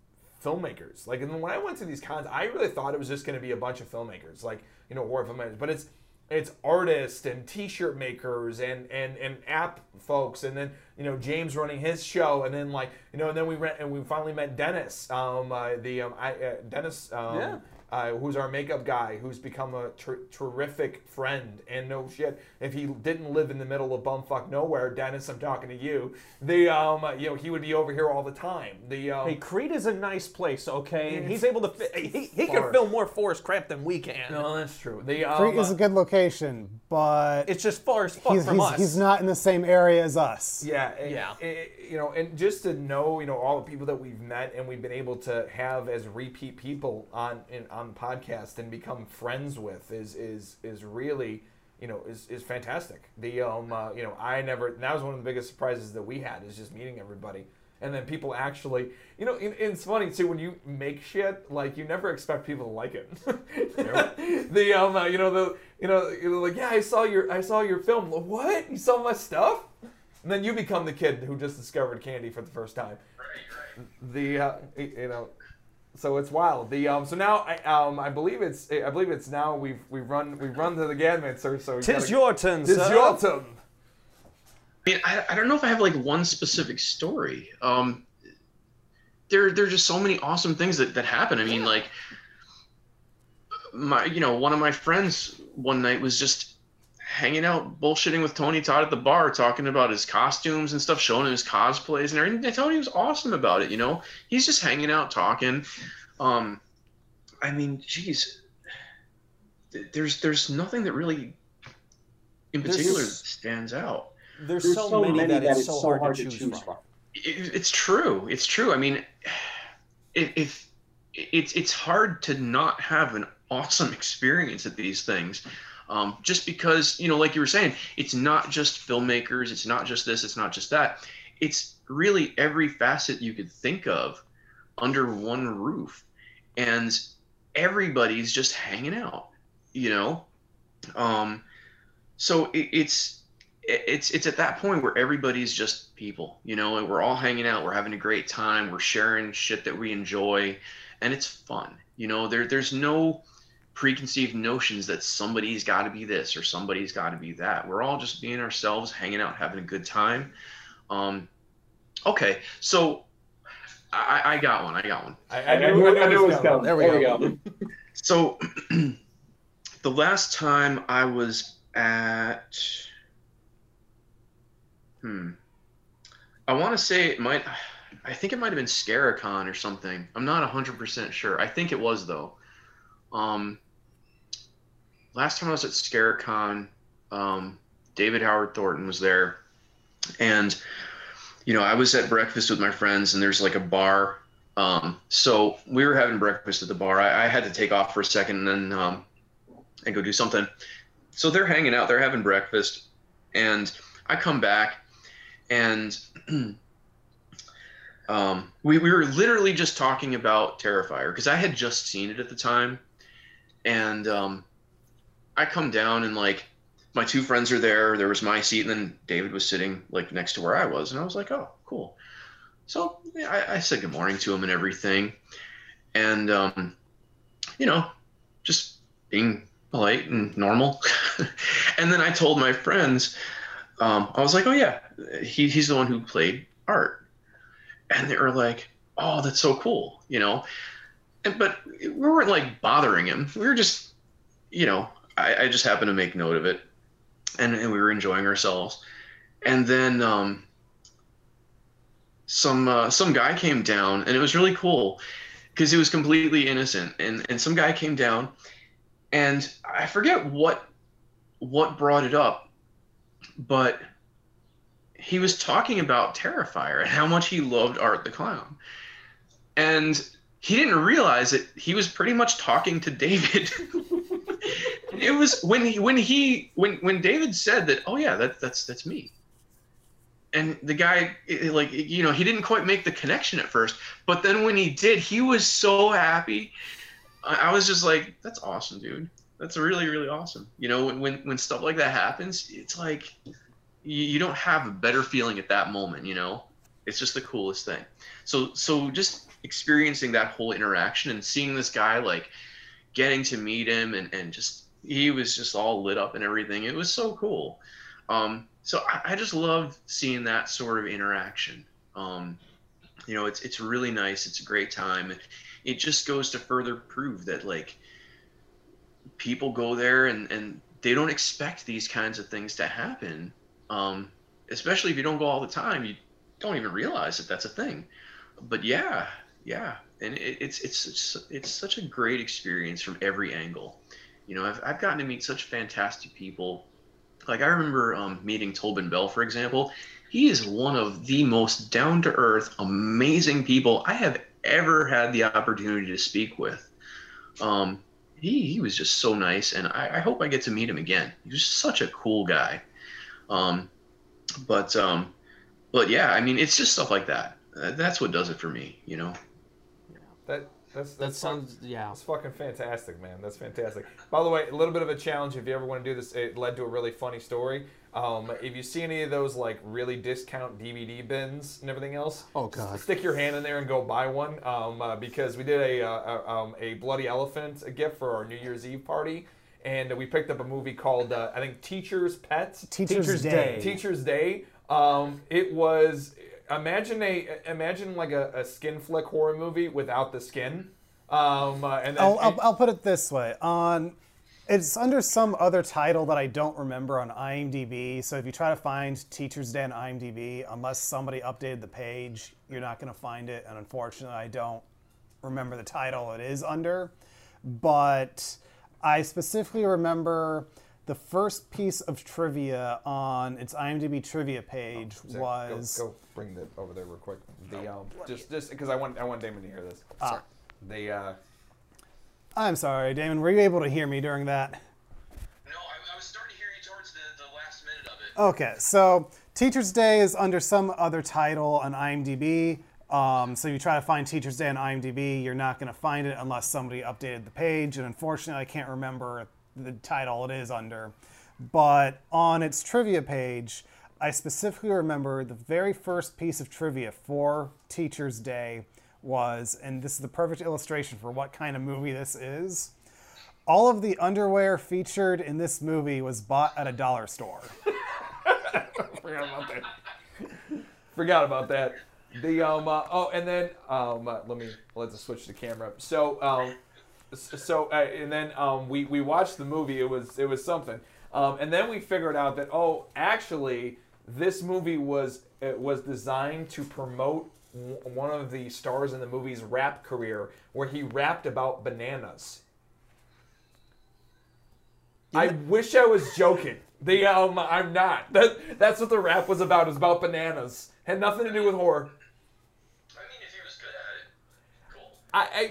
filmmakers. Like, and when I went to these cons, I really thought it was just going to be a bunch of filmmakers, like you know, horror filmmakers. But it's it's artists and T-shirt makers and and and app folks, and then you know James running his show, and then like you know, and then we went and we finally met Dennis, um, uh, the um, I, uh, Dennis, um, Yeah. Uh, who's our makeup guy, who's become a ter- terrific friend. And no shit, if he didn't live in the middle of bumfuck nowhere, Dennis, I'm talking to you. The um, you know, he would be over here all the time. The um, Hey, Crete is a nice place, okay? And he's able to. Fi- he he far. can film more forest crap than we can. no, that's true. The um, Crete is a good location, but It's just far as fuck he's, from he's, us. he's not in the same area as us. Yeah, and- Yeah. and, you know, and just to know, you know, all the people that we've met and we've been able to have as repeat people on in, on the podcast and become friends with is is is really, you know, is, is fantastic. The um, uh, you know, I never that was one of the biggest surprises that we had is just meeting everybody. And then people actually, you know, and it's funny too when you make shit like you never expect people to like it. the um, uh, you know the you know you're like yeah I saw your I saw your film. What you saw my stuff? And then you become the kid who just discovered candy for the first time. The uh, you know, so it's wild. The um, so now I um, I believe it's I believe it's now we've we've run we've run to the gamut, sir. So you Tis gotta- your turn, Tis sir. your turn. I mean, I, I don't know if I have like one specific story. Um, there, there are just so many awesome things that, that happen. I mean, like my, you know, one of my friends one night was just hanging out, bullshitting with Tony Todd at the bar, talking about his costumes and stuff, showing him his cosplays and everything. And Tony was awesome about it. You know, he's just hanging out, talking. Um, I mean, geez, there's there's nothing that really, in There's- particular, stands out. There's, There's so, many, that it's so hard, to choose, from. it, it's true. It's true. I mean, if, if it's it's hard to not have an awesome experience at these things, um, just because you know, like you were saying, it's not just filmmakers. It's not just this. It's not just that. It's really every facet you could think of under one roof, and everybody's just hanging out. You know, um, so it, it's it's it's at that point where everybody's just people, you know, and we're all hanging out, we're having a great time, we're sharing shit that we enjoy, and it's fun. You know, there there's no preconceived notions that somebody's got to be this or somebody's got to be that. We're all just being ourselves, hanging out, having a good time. Um, okay, so I, I got one. I got one. I, I knew, I knew it was coming. There we go. So the last time I was at hmm I want to say it might I think it might have been Scaricon or something. I'm not 100% sure. I think it was though. Um last time I was at Scaricon, um David Howard Thornton was there and you know, I was at breakfast with my friends and there's like a bar um, so we were having breakfast at the bar. I, I had to take off for a second and then um, and go do something. so they're hanging out, they're having breakfast, and I come back, and um, we we were literally just talking about Terrifier because I had just seen it at the time, and um, I come down and like my two friends are there. There was my seat, and then David was sitting like next to where I was, and I was like, oh, cool. So I, I said good morning to him and everything, and um, you know, just being polite and normal. and then I told my friends, um, I was like, oh yeah, he, he's the one who played Art, and they were like, oh, that's so cool, you know. And but we weren't like bothering him. We were just, you know, I, I just happened to make note of it, and, and we were enjoying ourselves. And then um, some uh, some guy came down, and it was really cool because it was completely innocent. And and some guy came down, and I forget what what brought it up, but he was talking about Terrifier and how much he loved Art the Clown, and he didn't realize that he was pretty much talking to David. it was when he when he when when David said that, oh yeah, that that's that's me. And the guy, like you know, he didn't quite make the connection at first, but then when he did, he was so happy. I, I was just like, that's awesome, dude. That's really really awesome. You know, when when when stuff like that happens, it's like you, you don't have a better feeling at that moment. You know, it's just the coolest thing. So so just experiencing that whole interaction and seeing this guy like getting to meet him and, and just he was just all lit up and everything. It was so cool. Um, so I, I, just love seeing that sort of interaction. Um, you know it's it's really nice. It's a great time. It just goes to further prove that like people go there and and they don't expect these kinds of things to happen. Um, especially if you don't go all the time you don't even realize that that's a thing. But yeah yeah, and it, it's it's it's it's such a great experience from every angle. You know, I've I've gotten to meet such fantastic people. Like I remember um, meeting Tobin Bell, for example. He is one of the most down to earth, amazing people I have ever had the opportunity to speak with. Um, he, he was just so nice, and I, I, hope I get to meet him again. He was such a cool guy. Um, but um, but yeah, I mean, it's just stuff like that. That's what does it for me, you know. That that's, that sounds yeah. That's fucking fantastic, man. That's fantastic. By the way, a little bit of a challenge if you ever want to do this. It led to a really funny story. Um, if you see any of those like really discount DVD bins and everything else, oh god, stick your hand in there and go buy one. Um, uh, because we did a, uh, a, um, a bloody elephant a gift for our New Year's Eve party, and we picked up a movie called uh, I think Teacher's Pets. Teacher's, Teacher's Day. Day. Teacher's Day. Um, it was imagine a imagine like a, a skin flick horror movie without the skin. Um, uh, and then, I'll, I'll, I'll, put it this way: on it's under some other title that I don't remember on IMDb. So if you try to find Teachers Day on IMDb, unless somebody updated the page, you're not going to find it. And unfortunately, I don't remember the title it is under. But I specifically remember the first piece of trivia on its IMDb trivia page oh, was. Go, go, bring that over there real quick. The um, just just because I want I want Damon to hear this. Ah. The. Uh, I'm sorry, Damon. Were you able to hear me during that? No, I, I was starting to hear you towards the, the last minute of it. Okay, so Teacher's Day is under some other title on IMDb. Um, so you try to find Teacher's Day on IMDb, you're not going to find it unless somebody updated the page. And unfortunately, I can't remember the title it is under. But on its trivia page, I specifically remember the very first piece of trivia for Teacher's Day was, and this is the perfect illustration for what kind of movie this is. All of the underwear featured in this movie was bought at a dollar store. Forgot about that. Forgot about that. The um uh, oh and then um uh, let me let's switch the camera. So um so uh, and then um, we we watched the movie. It was it was something. Um, and then we figured out that oh, actually, this movie was it was designed to promote w- one of the stars in the movie's rap career, where he rapped about bananas. I wish I was joking. The um, I'm not. That that's what the rap was about. Is about bananas. Had nothing to do with horror. I,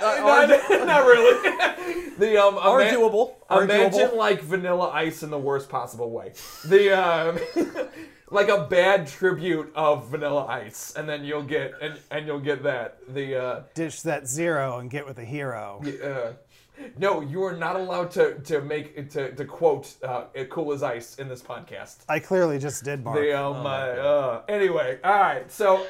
I, not, not really. the um, ima- Arguable. Imagine Arguable. like Vanilla Ice in the worst possible way. The um, like a bad tribute of Vanilla Ice, and then you'll get and, and you'll get that the uh, Ditch that zero and get with a hero. uh, no, you are not allowed to to make to to quote uh, "cool as ice" in this podcast. I clearly just did, Mark. The um, uh, uh, anyway, all right. So,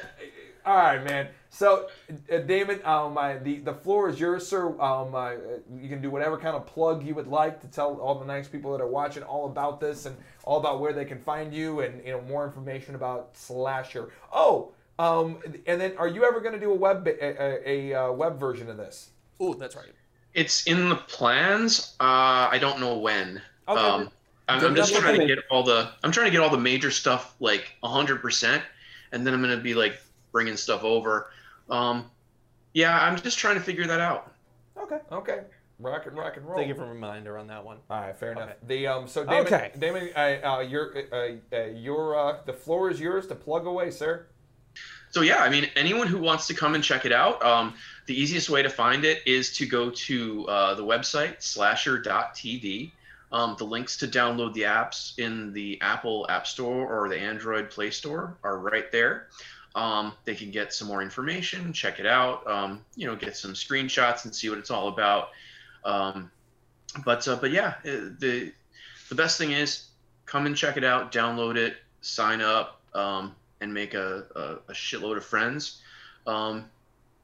all right, man. So, uh, Damon, um, uh, the the floor is yours, sir. Um, uh, you can do whatever kind of plug you would like to tell all the nice people that are watching all about this and all about where they can find you and you know more information about Slasher. Oh, um, and then are you ever going to do a web a, a, a uh, web version of this? Ooh, that's right. It's in the plans. Uh, I don't know when. Okay. Um, I'm, I'm just trying to get all the. I'm trying to get all the major stuff like 100, percent and then I'm gonna be like bringing stuff over. Um, yeah, I'm just trying to figure that out. Okay, okay. Rock and rock and roll. Thank you for a reminder on that one. All right, fair enough. Okay. The um, so Damon, Okay. Damon, uh, uh, your uh, uh, your uh, the floor is yours to plug away, sir. So yeah, I mean, anyone who wants to come and check it out, um, the easiest way to find it is to go to uh, the website slasher.tv. Um, the links to download the apps in the Apple App Store or the Android Play Store are right there. Um, they can get some more information, check it out, um, you know, get some screenshots and see what it's all about. Um, but uh, but yeah, uh, the the best thing is come and check it out, download it, sign up, um, and make a, a, a shitload of friends, um,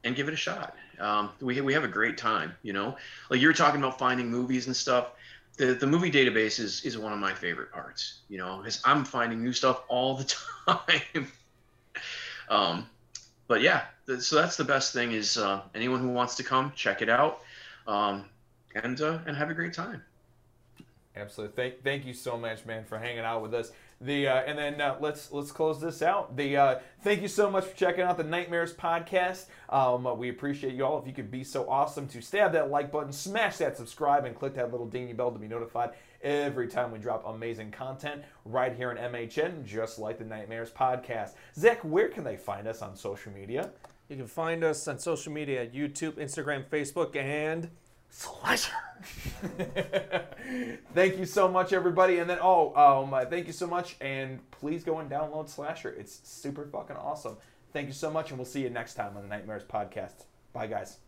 and give it a shot. Um, we we have a great time, you know. Like you were talking about finding movies and stuff. The the movie database is is one of my favorite parts, you know, because I'm finding new stuff all the time. Um, but yeah, th- so that's the best thing is uh, anyone who wants to come check it out, um, and uh, and have a great time. Absolutely. Thank thank you so much, man, for hanging out with us. The uh, and then uh, let's let's close this out. The uh, thank you so much for checking out the Nightmares podcast. Um, we appreciate you all. If you could be so awesome to stab that like button, smash that subscribe, and click that little dingy bell to be notified every time we drop amazing content right here in MHN, just like the Nightmares podcast. Zach, where can they find us on social media? You can find us on social media YouTube, Instagram, Facebook, and Slasher. thank you so much, everybody. And then, oh, um, uh, thank you so much. And please go and download Slasher. It's super fucking awesome. Thank you so much, and we'll see you next time on the Nightmares podcast. Bye, guys.